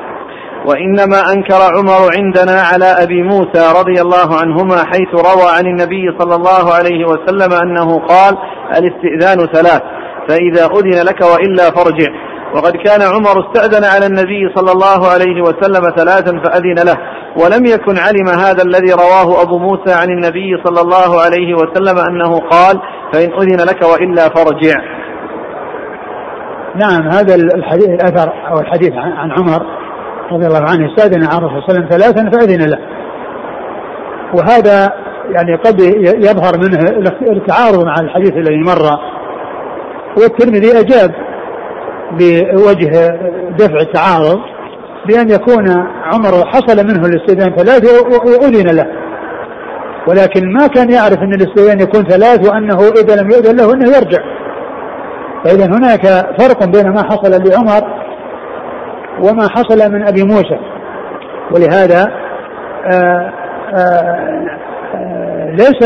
وإنما أنكر عمر عندنا على أبي موسى رضي الله عنهما حيث روى عن النبي صلى الله عليه وسلم أنه قال الإستئذان ثلاث فإذا أذن لك وإلا فارجع. وقد كان عمر استأذن على النبي صلى الله عليه وسلم ثلاثا فأذن له ولم يكن علم هذا الذي رواه أبو موسى عن النبي صلى الله عليه وسلم أنه قال فإن أذن لك وإلا فارجع. نعم هذا الحديث الأثر أو الحديث عن عمر رضي الله عنه استأذن عن الرسول صلى الله عليه وسلم ثلاثا فأذن له. وهذا يعني قد يظهر منه التعارض مع الحديث الذي مر. والترمذي أجاب بوجه دفع التعارض بأن يكون عمر حصل منه الاستئذان ثلاث وأذن له. ولكن ما كان يعرف أن الاستئذان يكون ثلاث وأنه إذا لم يؤذن له أنه يرجع. فإذا هناك فرق بين ما حصل لعمر وما حصل من أبي موسى. ولهذا آآ آآ آآ ليس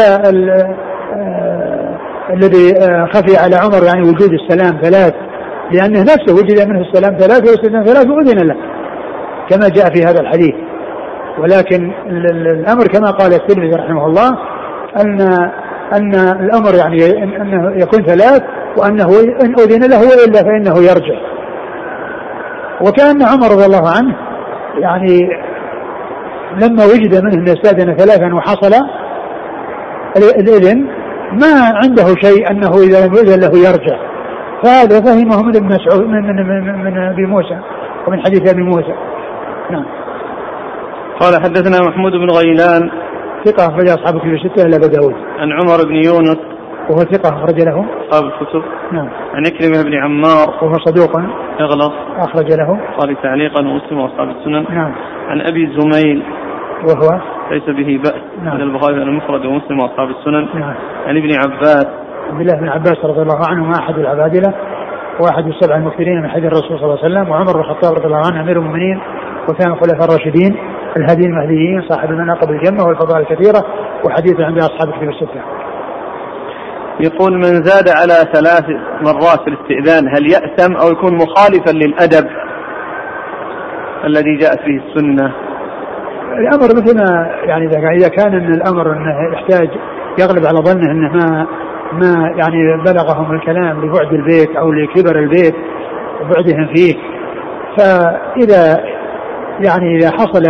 الذي خفي على عمر يعني وجود السلام ثلاث. لأنه نفسه وجد منه السلام ثلاث والاستئذان ثلاث وأذن له كما جاء في هذا الحديث. ولكن الأمر كما قال الترمذي رحمه الله أن أن الأمر يعني أنه يكون ثلاث وأنه إن أذن له وإلا فإنه يرجع. وكأن عمر رضي الله عنه يعني لما وجد منه أن استأذن ثلاثا وحصل الإذن ما عنده شيء أنه إذا لم يؤذن له يرجع. فهذا فهمه من ابن مسعود من من من, من أبي موسى ومن حديث أبي موسى. نعم. قال حدثنا محمود بن غيلان. ثقة أخرج أصحاب الكتب الستة إلا أبا داود. عن عمر بن يونس. وهو ثقة أخرج له. أصحاب الكتب. نعم. عن إكرمة بن عمار. وهو صدوق يغلط أخرج له. قال تعليقا ومسلم وأصحاب السنن. نعم. عن أبي زميل وهو؟ ليس به بأس. نعم. البخاري المفرد ومسلم وأصحاب السنن. نعم. عن ابن عباس. عبد الله بن عباس رضي الله عنهما أحد العبادلة وأحد السبع المكثرين من حديث الرسول صلى الله عليه وسلم وعمر بن الخطاب رضي الله عنه أمير المؤمنين وكان الخلفاء الراشدين الهاديين المهديين صاحب المناقب الجمة والفضائل الكثيرة وحديث عند أصحاب الكتب الستة. يقول من زاد على ثلاث مرات في الاستئذان هل يأثم أو يكون مخالفا للأدب الذي جاءت به السنة؟ الأمر مثل ما يعني إذا كان أن الأمر أنه يحتاج يغلب على ظنه أنه ما ما يعني بلغهم الكلام لبعد البيت أو لكبر البيت وبعدهم فيه. فإذا يعني إذا حصل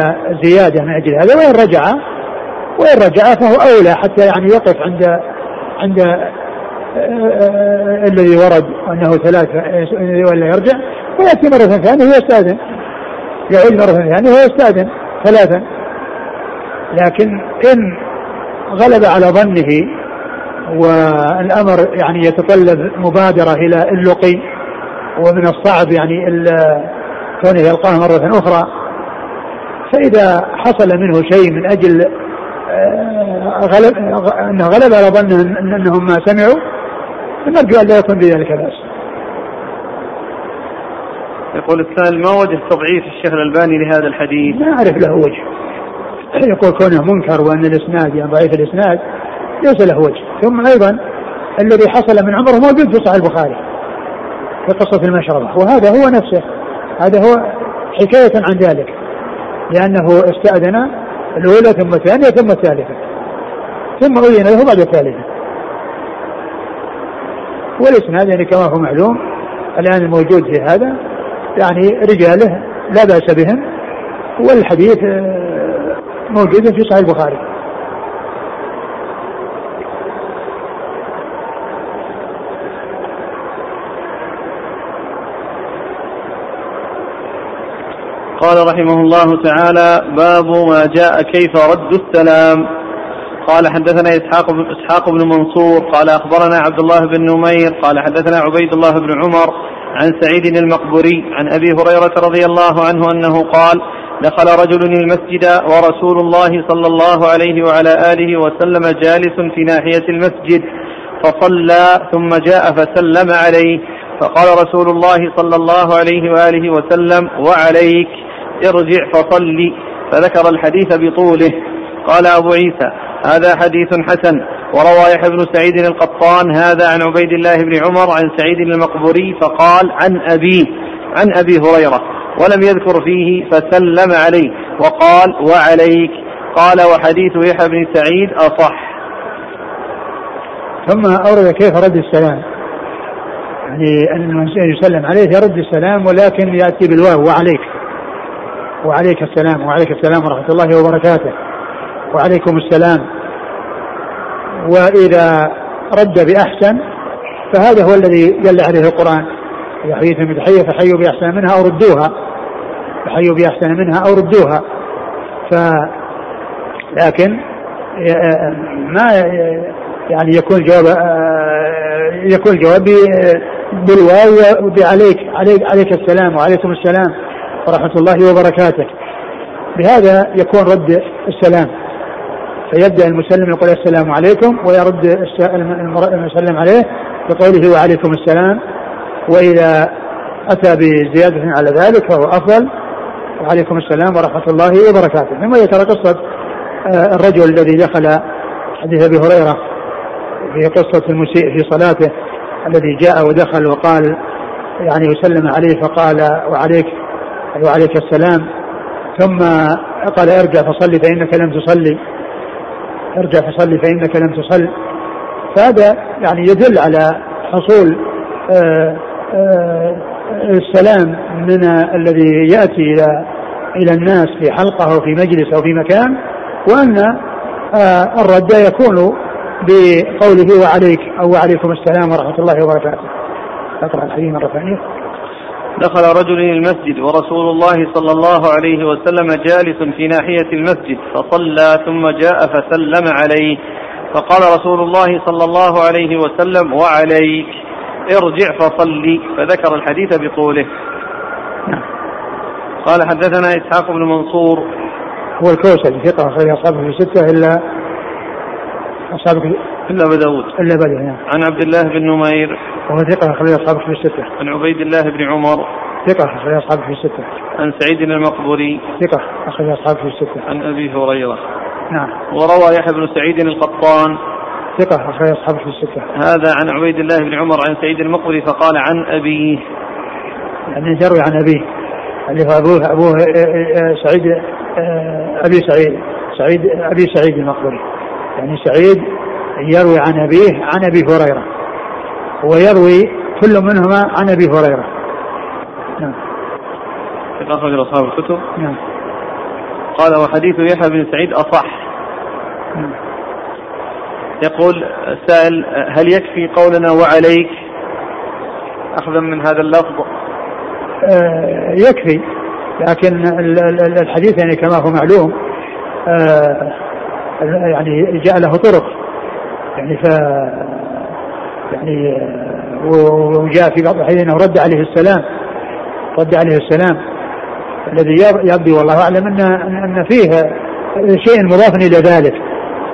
زيادة من أجل هذا وإن رجع وإن رجع فهو أولى حتى يعني يقف عند عند الذي ورد أنه ثلاث ولا يرجع ويأتي مرة ثانية ويستأذن. يعود مرة ثانية ويستأذن ثلاثا. لكن إن غلب على ظنه والأمر يعني يتطلب مبادرة إلى اللقي ومن الصعب يعني كونه يلقاه مرة أخرى. فإذا حصل منه شيء من أجل غلب أنه غلب على ظنه أنهم ما سمعوا فنرجو أن لا يكون بذلك بأس. يقول السائل ما وجه تضعيف الشيخ الألباني لهذا الحديث؟ ما أعرف له وجه. يقول كونه منكر وأن الإسناد يعني ضعيف الإسناد. ليس له وجه. ثم أيضا الذي حصل من عمره موجود في صحيح البخاري في قصة المشربة. وهذا هو نفسه. هذا هو حكاية عن ذلك. لأنه استأذن الأولى ثم الثانية ثم الثالثة. ثم أذن له بعد الثالثة. والإسناد يعني كما هو معلوم الآن الموجود في هذا. يعني رجاله لا بأس بهم. والحديث موجود في صحيح البخاري. قال رحمه الله تعالى باب ما جاء كيف رد السلام قال حدثنا إسحاق بن إسحاق بن منصور قال أخبرنا عبد الله بن نمير قال حدثنا عبيد الله بن عمر عن سعيد المقبري عن أبي هريرة رضي الله عنه أنه قال دخل رجل المسجد ورسول الله صلى الله عليه وعلى آله وسلم جالس في ناحية المسجد فصلى ثم جاء فسلم عليه فقال رسول الله صلى الله عليه وآله وسلم وعليك؟ ارجع فصلي. فذكر الحديث بطوله. قال أبو عيسى هذا حديث حسن. وروى يحيى بن سعيد القطان هذا عن عبيد الله بن عمر عن سعيد المقبوري فقال عن أبيه عن أبي هريرة. ولم يذكر فيه فسلم عليه. وقال وعليك. قال وحديث يحيى بن سعيد أصح. ثم أورد كيف رد السلام. يعني أن يسلم عليه يرد السلام ولكن يأتي بالواو وعليك. وعليك السلام وعليك السلام ورحمة الله وبركاته. وعليكم السلام. وإذا رد بأحسن فهذا هو الذي دل عليه القرآن. إذا حييتم بتحية فحيوا بأحسن منها أو ردوها. فحيوا بأحسن منها أو ردوها. ف لكن ما يعني يكون جواب يكون الجواب بالواو بعليك عليك عليك السلام وعليكم السلام. ورحمة الله وبركاته. بهذا يكون رد السلام. فيبدأ المسلم يقول السلام عليكم ويرد المسلم عليه بقوله وعليكم السلام. وإذا أتى بزيادة على ذلك فهو أفضل. وعليكم السلام ورحمة الله وبركاته. ثم يترى قصه آه، الرجل الذي دخل حديث أبي هريرة في قصة المسيء في صلاته الذي جاء ودخل وقال يعني يسلم عليه فقال وعليك وعليك السلام ثم قال ارجع فصلي فإنك لم تصلي. ارجع فصلي فإنك لم تصل فهذا يعني يدل على حصول آه، آه، السلام من الذي يأتي إلى إلى الناس في حلقة أو في مجلس أو في مكان وأن آه، الرد يكون بقوله وعليك أو وعليكم السلام ورحمة الله وبركاته أقرأ الحديث مرة ثانية. دخل رجل المسجد ورسول الله صلى الله عليه وسلم جالس في ناحية المسجد فصلى ثم جاء فسلم عليه. فقال رسول الله صلى الله عليه وسلم وعليك ارجع فصلي فذكر الحديث بطوله قال حدثنا إسحاق بن منصور. هو الكوسج ثقة أخرج أصحابه في ستة إلا أصحابك إلا أبا داود. إلا أبا نعم. عن عبد الله بن نمير. وهو ثقة أخرج أصحابه في الستة. عن عبيد الله بن عمر. ثقة أخرج أصحابه في الستة. عن سعيد المقبوري. ثقة أخرج أصحابه في الستة. عن أبي هريرة. نعم. وروى يحيى بن سعيد القطان. ثقة أخرج أصحابه في الستة. هذا عن عبيد الله بن عمر عن سعيد المقبري فقال عن أبيه. يعني يروي عن أبيه اللي هو أبوه أبوه آه، آه، آه، سعيد أبي سعيد سعيد أبي سعيد المقبري يعني سعيد يروي عن أبيه عن أبي هريرة. ويروي كل منهما عن أبي هريرة. نعم. أخرج أصحاب الكتب. نعم. قال وحديث يحيى بن سعيد أصح. نعم. يقول السائل هل يكفي قولنا وعليك؟ أخذا من هذا اللفظ. آه يكفي. لكن الحديث يعني كما هو معلوم آه يعني جاء له طرق. يعني ف يعني وجاء في بعض الحديث أنه رد عليه السلام رد عليه السلام. الذي يبدو والله أعلم أن أن فيه شيء مضاف إلى ذلك.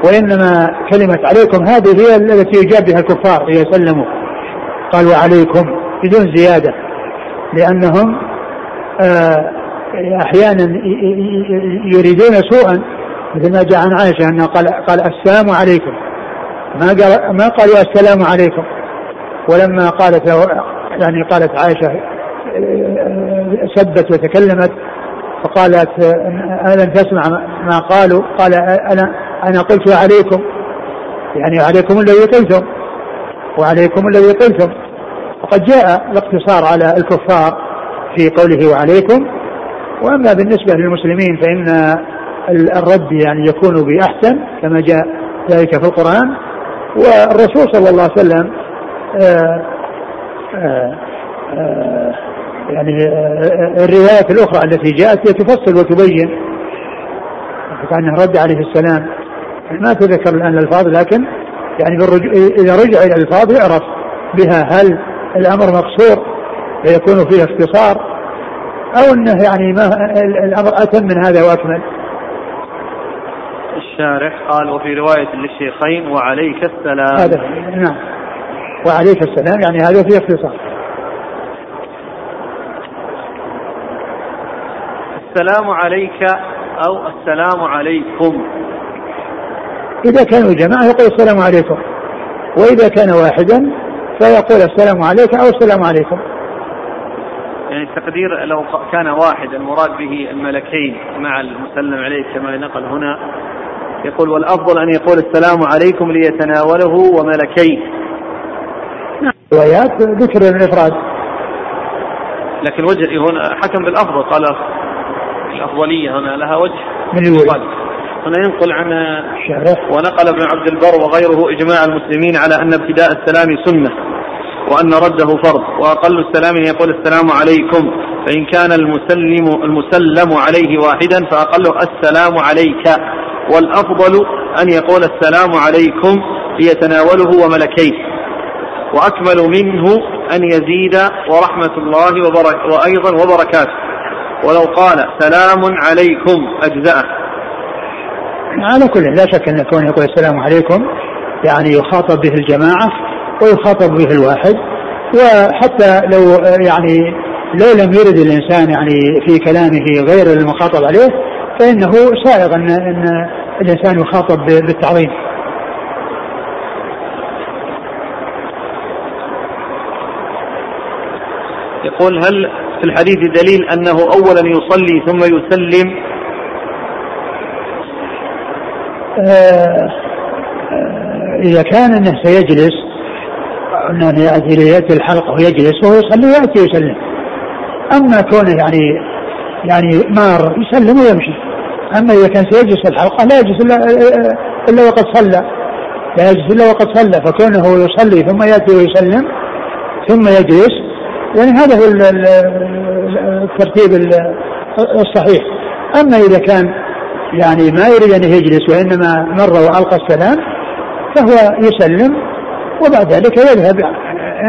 وإنما كلمة عليكم هذه هي التي يجاب بها الكفار اذا سلموا قال وعليكم بدون زيادة. لأنهم آه، أحيانا يريدون سوءا مثل ما جاء عن عائشة انه قال قال السلام عليكم. ما قال ما قالوا السلام عليكم. ولما قالت يعني قالت عائشة سبت وتكلمت فقالت ألم تسمع ما قالوا؟ قال أنا أنا قلت عليكم. يعني عليكم الذي قلتم وعليكم الذي قلتم وقد جاء الاقتصار على الكفار في قوله وعليكم. وأما بالنسبة للمسلمين فإن الرد يعني يكون بأحسن كما جاء ذلك في القرآن. والرسول صلى الله عليه وسلم آآ آآ آآ يعني الروايات الأخرى التي جاءت هي تفصل وتبين كان رد عليه السلام ما تذكر الآن الألفاظ لكن يعني بالرجوع إذا رجع إلى الألفاظ يعرف بها هل الأمر مقصور فيكون فيه اختصار أو إنه يعني ما الأمر أتم من هذا وأكمل. الشارح قال وفي رواية للشيخين وعليك السلام. هذا نعم. وعليك السلام يعني هذا فيه اختصار. السلام عليك أو السلام عليكم. إذا كانوا جماعة يقول السلام عليكم. وإذا كان واحدا فيقول السلام عليك أو السلام عليكم. يعني التقدير لو كان واحد المراد به الملكين مع المسلم عليه كما نقل هنا يقول والأفضل أن يقول السلام عليكم ليتناوله وملكين. روايات ذكر الإفراد. لكن وجه هنا حكم بالأفضل قال الأفضلية هنا لها وجه من الوجه. هنا ينقل عن الشارح ونقل ابن عبد البر وغيره إجماع المسلمين على أن ابتداء السلام سنة وأن رده فرض وأقل السلام أن يقول السلام عليكم فإن كان المسلم المسلم عليه واحدا فأقله السلام عليك والأفضل أن يقول السلام عليكم ليتناوله وملكيه. وأكمل منه أن يزيد ورحمة الله وبرك وأيضا وبركاته. ولو قال سلام عليكم أجزأه. على كل لا شك أن كون يقول السلام عليكم يعني يخاطب به الجماعة ويخاطب به الواحد. وحتى لو يعني لو لم يرد الإنسان يعني في كلامه غير المخاطب عليه فإنه سائغ ان أن الإنسان يخاطب بالتعظيم. يقول هل في الحديث دليل أنه اولا يصلي ثم يسلم؟ آه آه إذا كان أنه سيجلس أنه يأتي ليأتي الحلقة ويجلس وهو يصلي ويأتي يسلم أما كونه يعني يعني مار يسلم ويمشي أما إذا كان سيجلس في الحلقة لا يجلس إلا, إلا وقد صلى. لا يجلس إلا وقد صلى فكونه يصلي ثم يأتي ويسلم ثم يجلس يعني هذا هو الترتيب الصحيح. أما إذا كان يعني ما يريد أن يجلس وإنما مر وألقى السلام فهو يسلم وبعد ذلك يذهب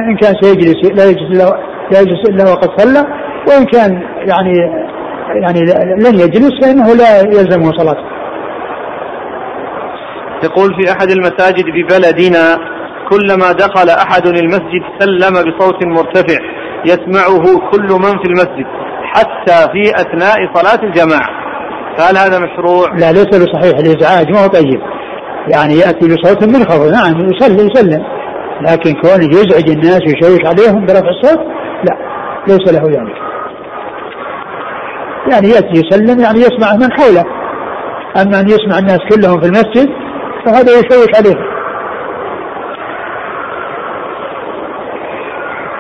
إن كان سيجلس لا يجلس الا لا يجلس إلا وقد صلى وإن كان يعني يعني لن يجلس فإنه لا يلزمه صلاته. يقول في أحد المساجد ببلدنا كلما دخل أحد المسجد سلم بصوت مرتفع يسمعه كل من في المسجد حتى في أثناء صلاة الجماعة. فهل هذا مشروع؟ لا ليس بصحيح الإزعاج ما هو طيب. يعني يأتي بصوت منخفض نعم يصلي يسلم لكن كونه يزعج الناس ويشوش عليهم برفع الصوت لا ليس له ذلك يعني يأتي يسلم يعني يسمع من حوله. أما أن يسمع الناس كلهم في المسجد فهذا يشوش عليهم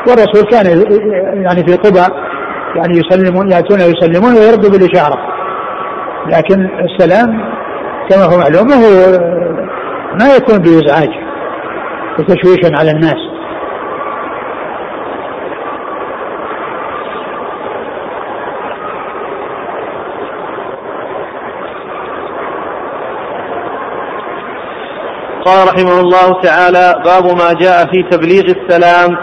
والرسول كان يعني في قبى يعني يسلمون يأتون يسلمون ويردوا بالإشارة. لكن السلام كما هو معلوم هو ما يكون بإزعاج وتشويشا على الناس. قال رحمه الله تعالى باب ما جاء في تبليغ السلام.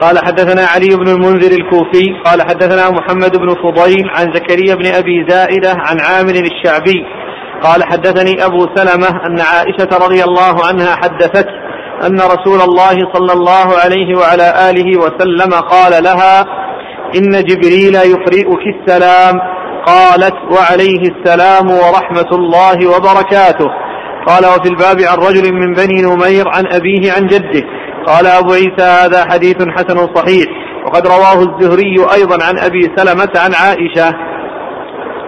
قال حدثنا علي بن المنذر الكوفي. قال حدثنا محمد بن فضيل عن زكريا بن أبي زائدة عن عامر الشعبي. قال حدثني أبو سلمة أن عائشة رضي الله عنها حدثته أن رسول الله صلى الله عليه وعلى آله وسلم قال لها إن جبريل يقرئك السلام. قالت وعليه السلام ورحمة الله وبركاته. قال وفي الباب عن رجل من بني نمير عن أبيه عن جده. قال أبو عيسى هذا حديث حسن صحيح. وقد رواه الزهري أيضا عن أبي سلمة عن عائشة.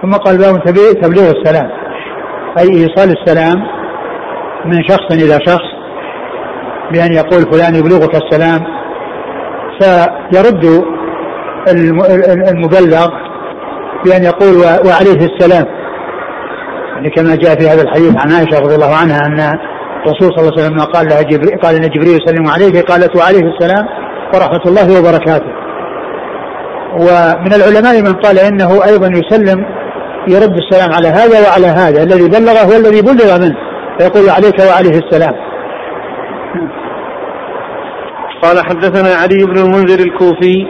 ثم قال باب تبليغ السلام. أي إيصال السلام من شخص إلى شخص بأن يقول فلان يبلغك السلام. فيرد المبلغ بأن يقول وعليه السلام. كما جاء في هذا الحديث عن عائشة رضي الله عنها أن الرسول صلى الله عليه وسلم قال لها جبريل قال إن جبريل يسلم عليه قالت وعليه السلام ورحمة الله وبركاته. ومن العلماء من قال إنه أيضا يسلم يرد السلام على هذا وعلى هذا الذي بلغه والذي بلغ منه فيقول عليك وعليه السلام. قال حدثنا علي بن المنذر الكوفي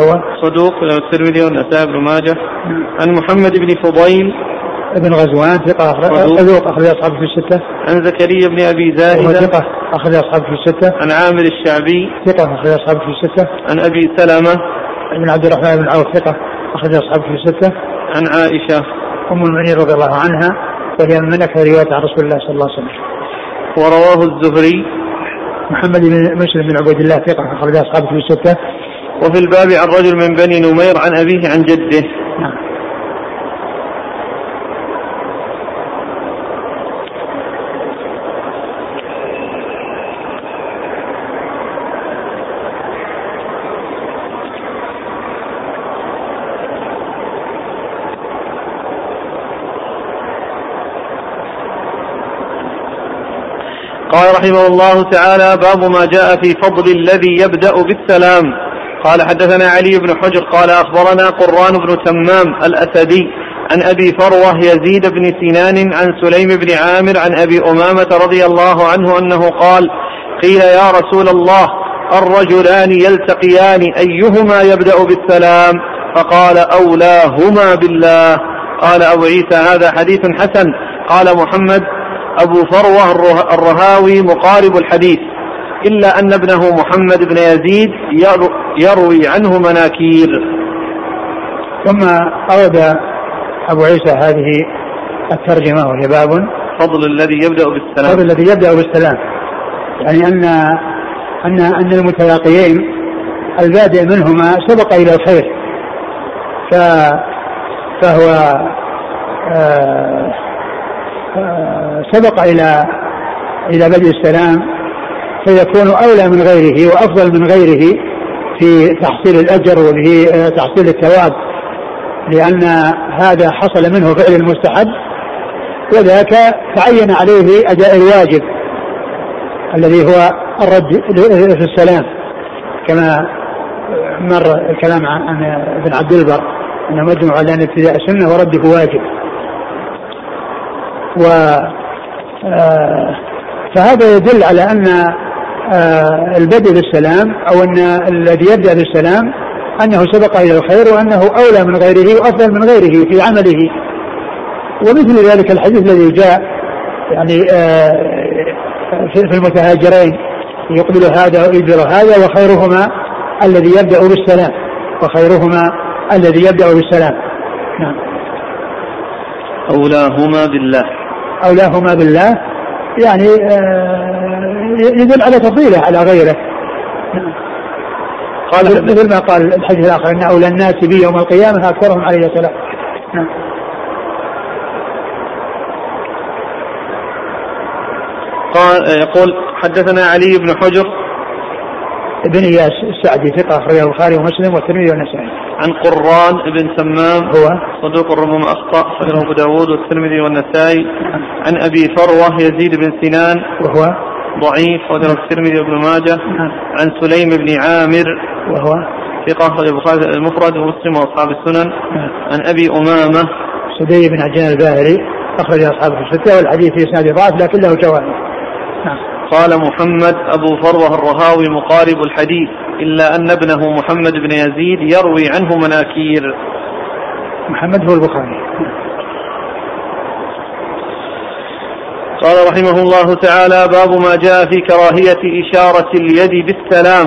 هو صدوق له الترمذي والنسائي بن ماجه عن محمد بن فضيل ابن غزوان ثقة صدوق أخرج أصحابه في الستة. عن زكريا بن أبي زاهدة ثقة أخرج أصحابه في الستة. عن عامر الشعبي ثقة أخرج أصحابه في الستة. عن أبي سلمة بن عبد الرحمن بن عوف ثقة أخرج أصحابه في الستة. عن عائشة أم المؤمنين رضي الله عنها وهي من أكثر رواية عن رسول الله صلى الله عليه وسلم. ورواه الزهري محمد بن مسلم بن عبيد الله ثقة أخرج أصحابه في الستة. وفي الباب عن رجل من بني نمير عن أبيه عن جده. نعم. قال رحمه الله تعالى باب ما جاء في فضل الذي يبدأ بالسلام. قال حدثنا علي بن حجر قال أخبرنا قران بن تمام الأسدي عن أبي فروة يزيد بن سنان عن سليم بن عامر عن أبي أمامة رضي الله عنه أنه قال قيل يا رسول الله الرجلان يلتقيان أيهما يبدأ بالسلام؟ فقال أولاهما بالله. قال أبو عيسى هذا حديث حسن. قال محمد أبو فروة الرهاوي مقارب الحديث إلا أن ابنه محمد بن يزيد يروي عنه مناكير. ثم أورد أبو عيسى هذه الترجمة وهي باب فضل الذي يبدأ بالسلام. فضل الذي يبدأ بالسلام. يعني أن أن أن المتلاقيين البادئ منهما سبق إلى الخير. ف فهو آه سبق إلى إلى بدء السلام فيكون أولى من غيره وأفضل من غيره في تحصيل الأجر وفي تحصيل الثواب لأن هذا حصل منه فعل المستحب وذاك تعين عليه أداء الواجب الذي هو الرد في السلام كما مر الكلام عن ابن عبد البر أنه مجمع على أن ابتداء السنة ورده واجب. و آه، فهذا يدل على أن آه، البدء بالسلام أو أن الذي يبدأ بالسلام أنه سبق إلى الخير وأنه أولى من غيره وأفضل من غيره في عمله. ومثل ذلك الحديث الذي جاء يعني آه، في المتهاجرين يقبل هذا ويدبر هذا وخيرهما الذي يبدأ بالسلام وخيرهما الذي يبدأ بالسلام. نعم. أولاهما بالله. أولاهما بالله يعني آه، يدل على تفضيله على غيره. قال مثل ما قال الحديث الآخر أن أولى الناس بي يوم القيامة أكثرهم عليه السلام نعم. قال يقول حدثنا علي بن حجر. ابن إياس السعدي ثقة أخرجه البخاري ومسلم والترمذي والنسائي. عن قرآن بن تمام هو صدوق ربما اخطا اخرجه أبو داوود والترمذي والنسائي. عن أبي فروة يزيد بن سنان وهو ضعيف اخرجه الترمذي وابن ماجه. نعم. عن سليم بن عامر وهو ثقة اخرج البخاري المفرد ومسلم وأصحاب السنن. نعم. عن أبي أمامة سدي بن عجان الباهلي اخرج أصحابه في الستة والحديث في إسناد ضعف لكن له شواهد. قال محمد أبو فروة الرهاوي مقارب الحديث إلا أن ابنه محمد بن يزيد يروي عنه مناكير. محمد هو البخاري. قال رحمه الله تعالى باب ما جاء في كراهية إشارة اليد بالسلام.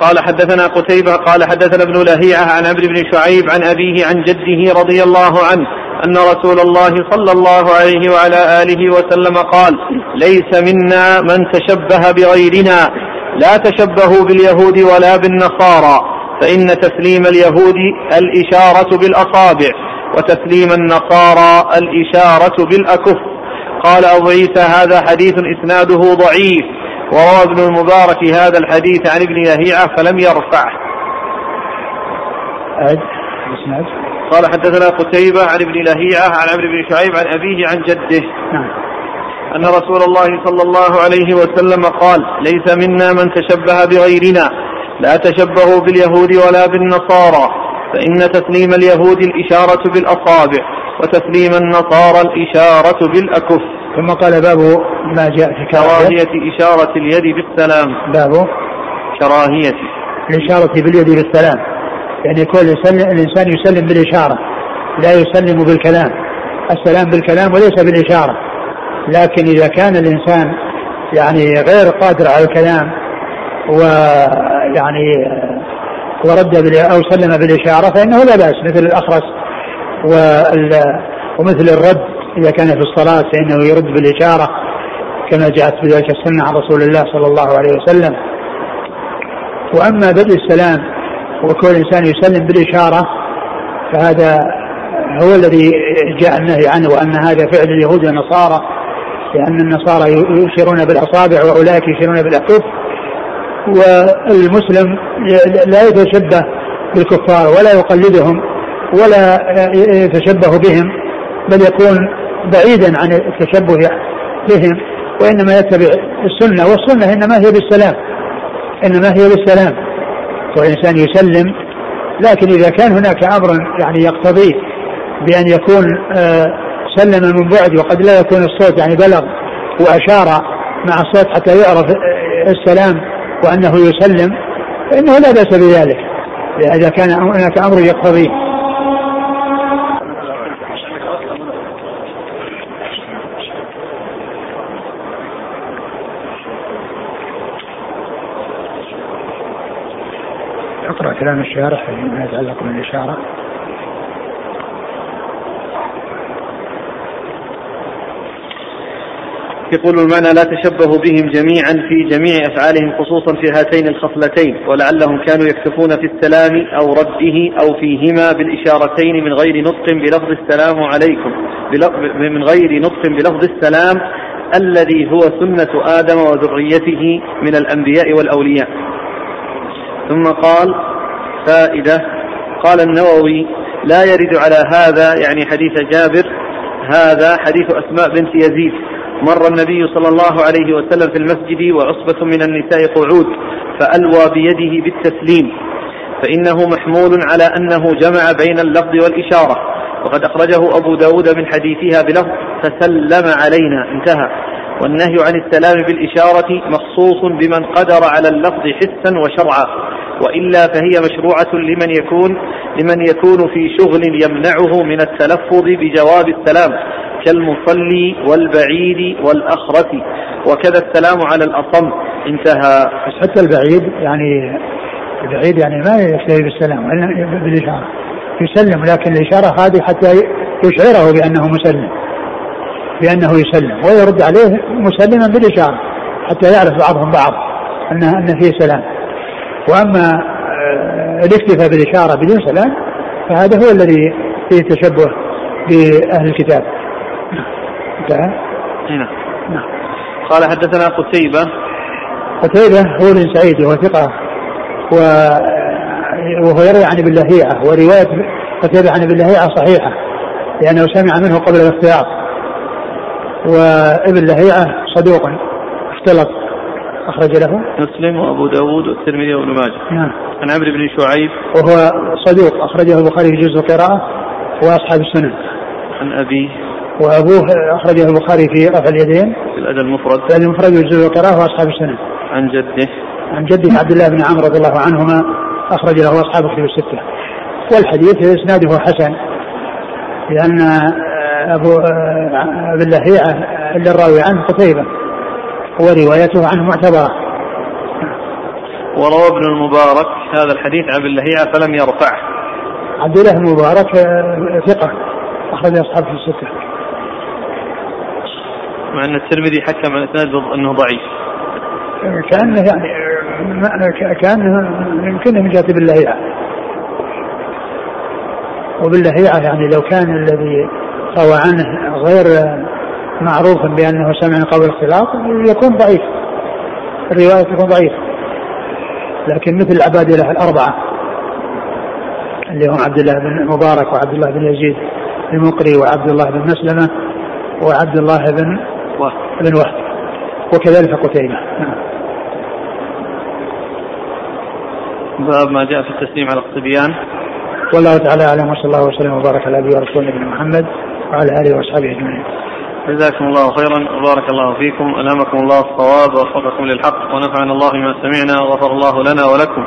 قال حدثنا قتيبة قال حدثنا ابن لهيعة عن عمرو بن شعيب عن أبيه عن جده رضي الله عنه أن رسول الله صلى الله عليه وعلى آله وسلم قال ليس منا من تشبه بغيرنا لا تشبهوا باليهود ولا بالنصارى فإن تسليم اليهود الإشارة بالأصابع وتسليم النصارى الإشارة بالأكف. قال أبو عيسى هذا حديث إسناده ضعيف وروى ابن المبارك هذا الحديث عن ابن لهيعة فلم يرفعه. قال حدثنا قتيبة عن ابن لهيعة عن عمرو بن شعيب عن أبيه عن جده. نعم. أن رسول الله صلى الله عليه وسلم قال ليس منا من تشبه بغيرنا لا تشبهوا باليهود ولا بالنصارى فإن تسليم اليهود الإشارة بالأصابع وتسليم النصارى الإشارة بالأكف. ثم قال باب ما جاء في كراهية إشارة اليد بالسلام. باب كراهية الإشارة باليد بالسلام. يعني يكون الإنسان يسلم بالإشارة لا يسلم بالكلام. السلام بالكلام وليس بالإشارة. لكن إذا كان الإنسان يعني غير قادر على الكلام ويعني ورد أو سلم بالإشارة فإنه لا بأس مثل الأخرس ومثل الرد إذا كان في الصلاة فإنه يرد بالإشارة كما جاءت بذلك السنة عن رسول الله صلى الله عليه وسلم. وأما بدء السلام وكل إنسان يسلم بالإشارة فهذا هو الذي جاء النهي عنه وأن هذا فعل اليهود والنصارى لأن النصارى يشيرون بالأصابع وأولئك يشيرون بالأكف والمسلم لا يتشبه بالكفار ولا يقلدهم ولا يتشبه بهم بل يكون بعيدا عن التشبه بهم وإنما يتبع السنة والسنة إنما هي بالسلام إنما هي بالسلام. والإنسان يسلم لكن إذا كان هناك أمر يعني يقتضي بأن يكون آه سلم من بعد وقد لا يكون الصوت يعني بلغ وأشار مع الصوت حتى يعرف السلام وأنه يسلم فإنه لا بأس بذلك إذا كان هناك أمر يقتضيه اقرأ كلام الشارح فيما يتعلق بالإشارة. يقول المعنى لا تشبهوا بهم جميعا في جميع أفعالهم خصوصا في هاتين الخصلتين ولعلهم كانوا يكتفون في السلام أو رده أو فيهما بالإشارتين من غير نطق بلفظ السلام عليكم من غير نطق بلفظ السلام الذي هو سنة آدم وذريته من الأنبياء والأولياء. ثم قال فائدة. قال النووي لا يرد على هذا يعني حديث جابر هذا حديث أسماء بنت يزيد. مر النبي صلى الله عليه وسلم في المسجد وعصبة من النساء قعود فألوى بيده بالتسليم. فإنه محمول على أنه جمع بين اللفظ والإشارة. وقد أخرجه أبو داود من حديثها بلفظ فسلم علينا. انتهى. والنهي عن السلام بالإشارة مخصوص بمن قدر على اللفظ حسا وشرعا وإلا فهي مشروعة لمن يكون لمن يكون في شغل يمنعه من التلفظ بجواب السلام كالمصلي والبعيد والأخرس وكذا السلام على الأصم انتهى. بس حتى البعيد يعني البعيد يعني ما يشتري بالسلام بالإشارة. يسلم لكن الإشارة هذه حتى يشعره بأنه مسلم. بأنه يسلم ويرد عليه مسلما بالإشارة حتى يعرف بعضهم بعض أن أن فيه سلام. وأما آه، الاكتفاء بالإشارة بدون سلام فهذا هو الذي فيه تشبه بأهل الكتاب. انتهى. نعم. نعم. قال حدثنا قتيبة. قتيبة هو بن سعيد وهو ثقة و وهو يروي عن ابن لهيعة ورواية قتيبة عن ابن لهيعة صحيحة لأنه سمع منه قبل الاختلاط وابن لهيعة صدوق اختلط أخرج له. مسلم وأبو داود والترمذي وابن ماجه. نعم. عن عمرو بن شعيب. وهو صدوق أخرجه البخاري في جزء القراءة وأصحاب السنن. عن أبيه وأبوه أخرجه البخاري في رفع اليدين. في الأدب المفرد. في المفرد والجزء والقراءه وأصحاب السنة عن جده. عن جده عبد الله بن عمرو رضي الله عنهما أخرج له أصحاب الكتب الستة. والحديث إسناده حسن لأن أبو ابن لهيعه اللي الراوي عنه قتيبة وروايته عنه معتبرة. وروى ابن المبارك هذا الحديث عن ابن لهيعه فلم يرفعه. عبد الله المبارك ثقة أخرج اصحاب في الستة. مع أن الترمذي حكم على الاسناد أنه ضعيف. كأنه يعني كأنه يمكنه من جهة بالله يعني. وباللهيعة يعني لو كان الذي روى عنه غير معروف بأنه سمع قول اختلاط يكون ضعيف. الرواية تكون ضعيفة. لكن مثل العبادلة الأربعة اللي هم عبد الله بن مبارك وعبد الله بن يزيد المقري وعبد الله بن مسلمة وعبد الله بن بن وهب. وكذلك قتيبة. نعم. باب ما جاء في التسليم على الصبيان والله تعالى أعلم وصلى الله وسلم وبارك على ابي ورسوله نبينا محمد. وعلى آله وأصحابه أجمعين. جزاكم الله خيرا. وبارك الله فيكم. ألهمكم الله الصواب ووفقكم للحق. ونفعنا الله بما سمعنا وغفر الله لنا ولكم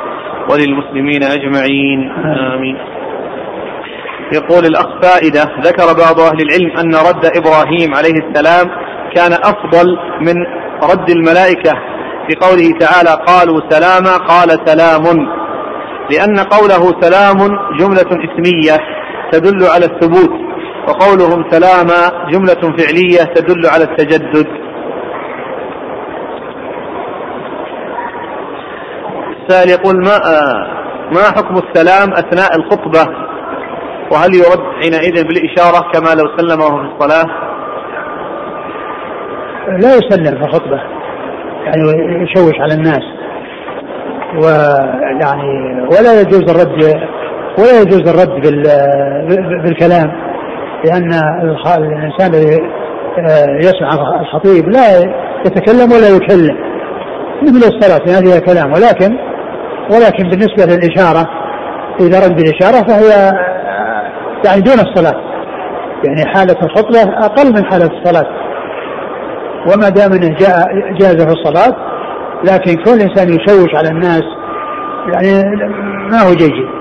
وللمسلمين أجمعين. آمين. يقول الأخ فائدة. ذكر بعض أهل العلم أن رد إبراهيم عليه السلام كان أفضل من رد الملائكة. في قوله تعالى قالوا سلاما قال سلام. لأن قوله سلام جملة اسمية تدل على الثبوت. وقولهم سلاما جملة فعلية تدل على التجدد. السائل يقول ما ما حكم السلام أثناء الخطبة؟ وهل يرد حينئذ بالإشارة كما لو سلم وهو في الصلاة؟ لا يسلم في الخطبة. يعني يشوش على الناس. ويعني ولا يجوز الرد ولا يجوز الرد بالكلام. لأن الإنسان الذي آه، يسمع الخطيب لا يتكلم ولا يكلم. مثل الصلاة يعني فيها كلام ولكن ولكن بالنسبة للإشارة إذا رد بالإشارة فهي آه، يعني دون الصلاة. يعني حالة الخطبة أقل من حالة الصلاة. وما دام إنه جاء جاز في الصلاة لكن كل إنسان يشوش على الناس يعني ما هو جيد.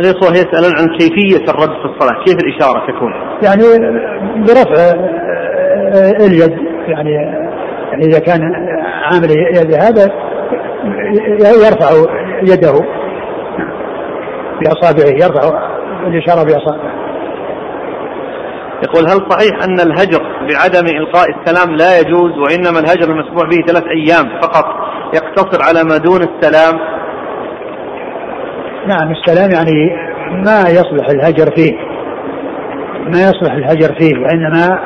الإخوة يسألون عن كيفية الرد في الصلاة كيف الإشارة تكون؟ يعني برفع آه، اليد يعني يعني إذا كان عامل يد هذا يرفع يده بأصابعه يرفع الإشارة بأصابعه. يقول هل صحيح أن الهجر بعدم إلقاء السلام لا يجوز وإنما الهجر المسموح به ثلاث أيام فقط يقتصر على ما دون السلام نعم السلام يعني ما يصلح الهجر فيه. ما يصلح الهجر فيه وإنما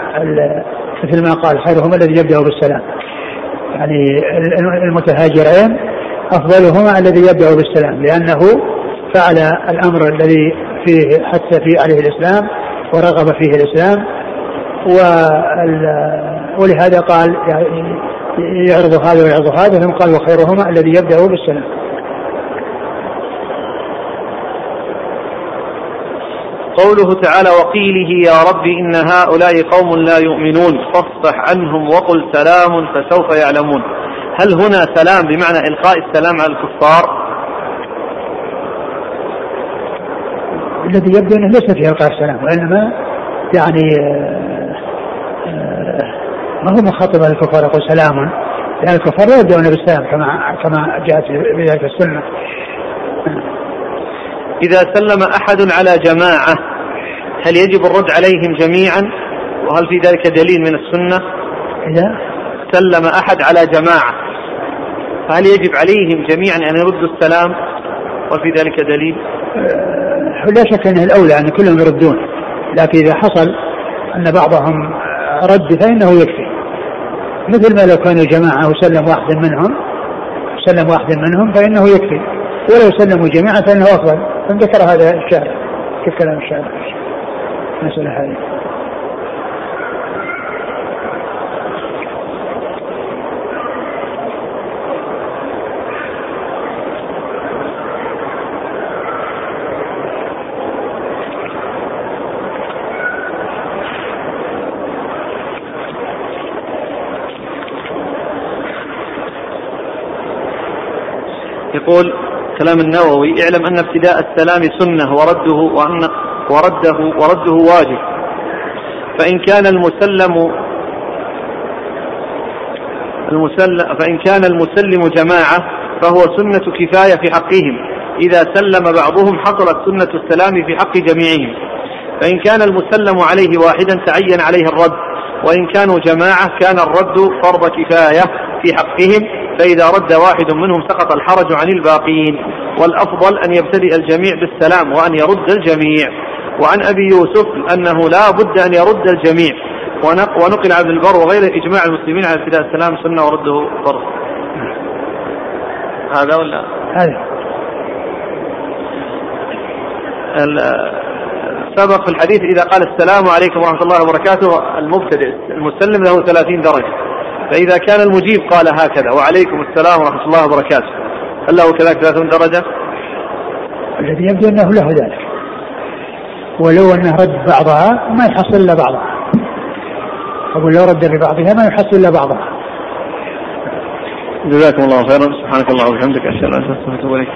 مثل ما قال خيرهما الذي يبدأ بالسلام. يعني المتهاجرين أفضلهما الذي يبدأ بالسلام لأنه فعل الأمر الذي فيه حتى فيه عليه الإسلام ورغب فيه الإسلام ولهذا قال يعني يعرض هذا ويعرض هذا ثم قال وخيرهما الذي يبدأ بالسلام. قوله تعالى وقيله يا رب إن هؤلاء قوم لا يؤمنون فاصفح عنهم وقل سلام فسوف يعلمون. هل هنا سلام بمعنى إلقاء السلام على الكفار؟ الذي يبدو أنه ليس فيه إلقاء السلام وإنما يعني آه، آه، ما هو مخاطب الكفار؟ يقول سلام. لأن الكفار لا يبدأون بالسلام كما كما جاءت في السنة. إذا سلم أحد على جماعة هل يجب الرد عليهم جميعا؟ وهل في ذلك دليل من السنة؟ إذا سلم أحد على جماعة فهل يجب عليهم جميعا أن يردوا السلام؟ وفي ذلك دليل؟ أه لا شك أنه الأولى أن كلهم يردون لكن إذا حصل أن بعضهم رد فإنه يكفي. مثل ما لو كانوا جماعة وسلم واحد منهم سلم واحد منهم فإنه يكفي. ولو سلموا جميعا فإنه أفضل. ذكر هذا الشاعر كيف كلام الشاعر المسألة هذه يقول كلام النووي اعلم أن ابتداء السلام سنة ورده وأن ورده ورده واجب. فإن كان المسلم المسلم فإن كان المسلم جماعة فهو سنة كفاية في حقهم. إذا سلم بعضهم حصلت سنة السلام في حق جميعهم. فإن كان المسلم عليه واحدا تعين عليه الرد. وإن كانوا جماعة كان الرد فرض كفاية في حقهم. فإذا رد واحد منهم سقط الحرج عن الباقين والأفضل أن يبتدئ الجميع بالسلام وأن يرد الجميع. وعن أبي يوسف أنه لا بد أن يرد الجميع. ونقل عبد البر وغيره إجماع المسلمين على ابتداء السلام سنة ورده فرض هذا ولا؟ هذا. سبق في الحديث إذا قال السلام عليكم ورحمة الله وبركاته المبتدئ المسلم له ثلاثين درجة. فإذا كان المجيب قال هكذا. وعليكم السلام ورحمة الله وبركاته. هل له كذلك ثلاثون درجة؟ الذي يبدو أنه له ذلك. ولو أنه رد بعضها ما يحصل إلا بعضها. أقول لو رد ببعضها ما يحصل إلا بعضها. جزاكم الله خيرا. سبحانك اللهم وبحمدك. أشهد أن لا إله إلا أنت. أستغفرك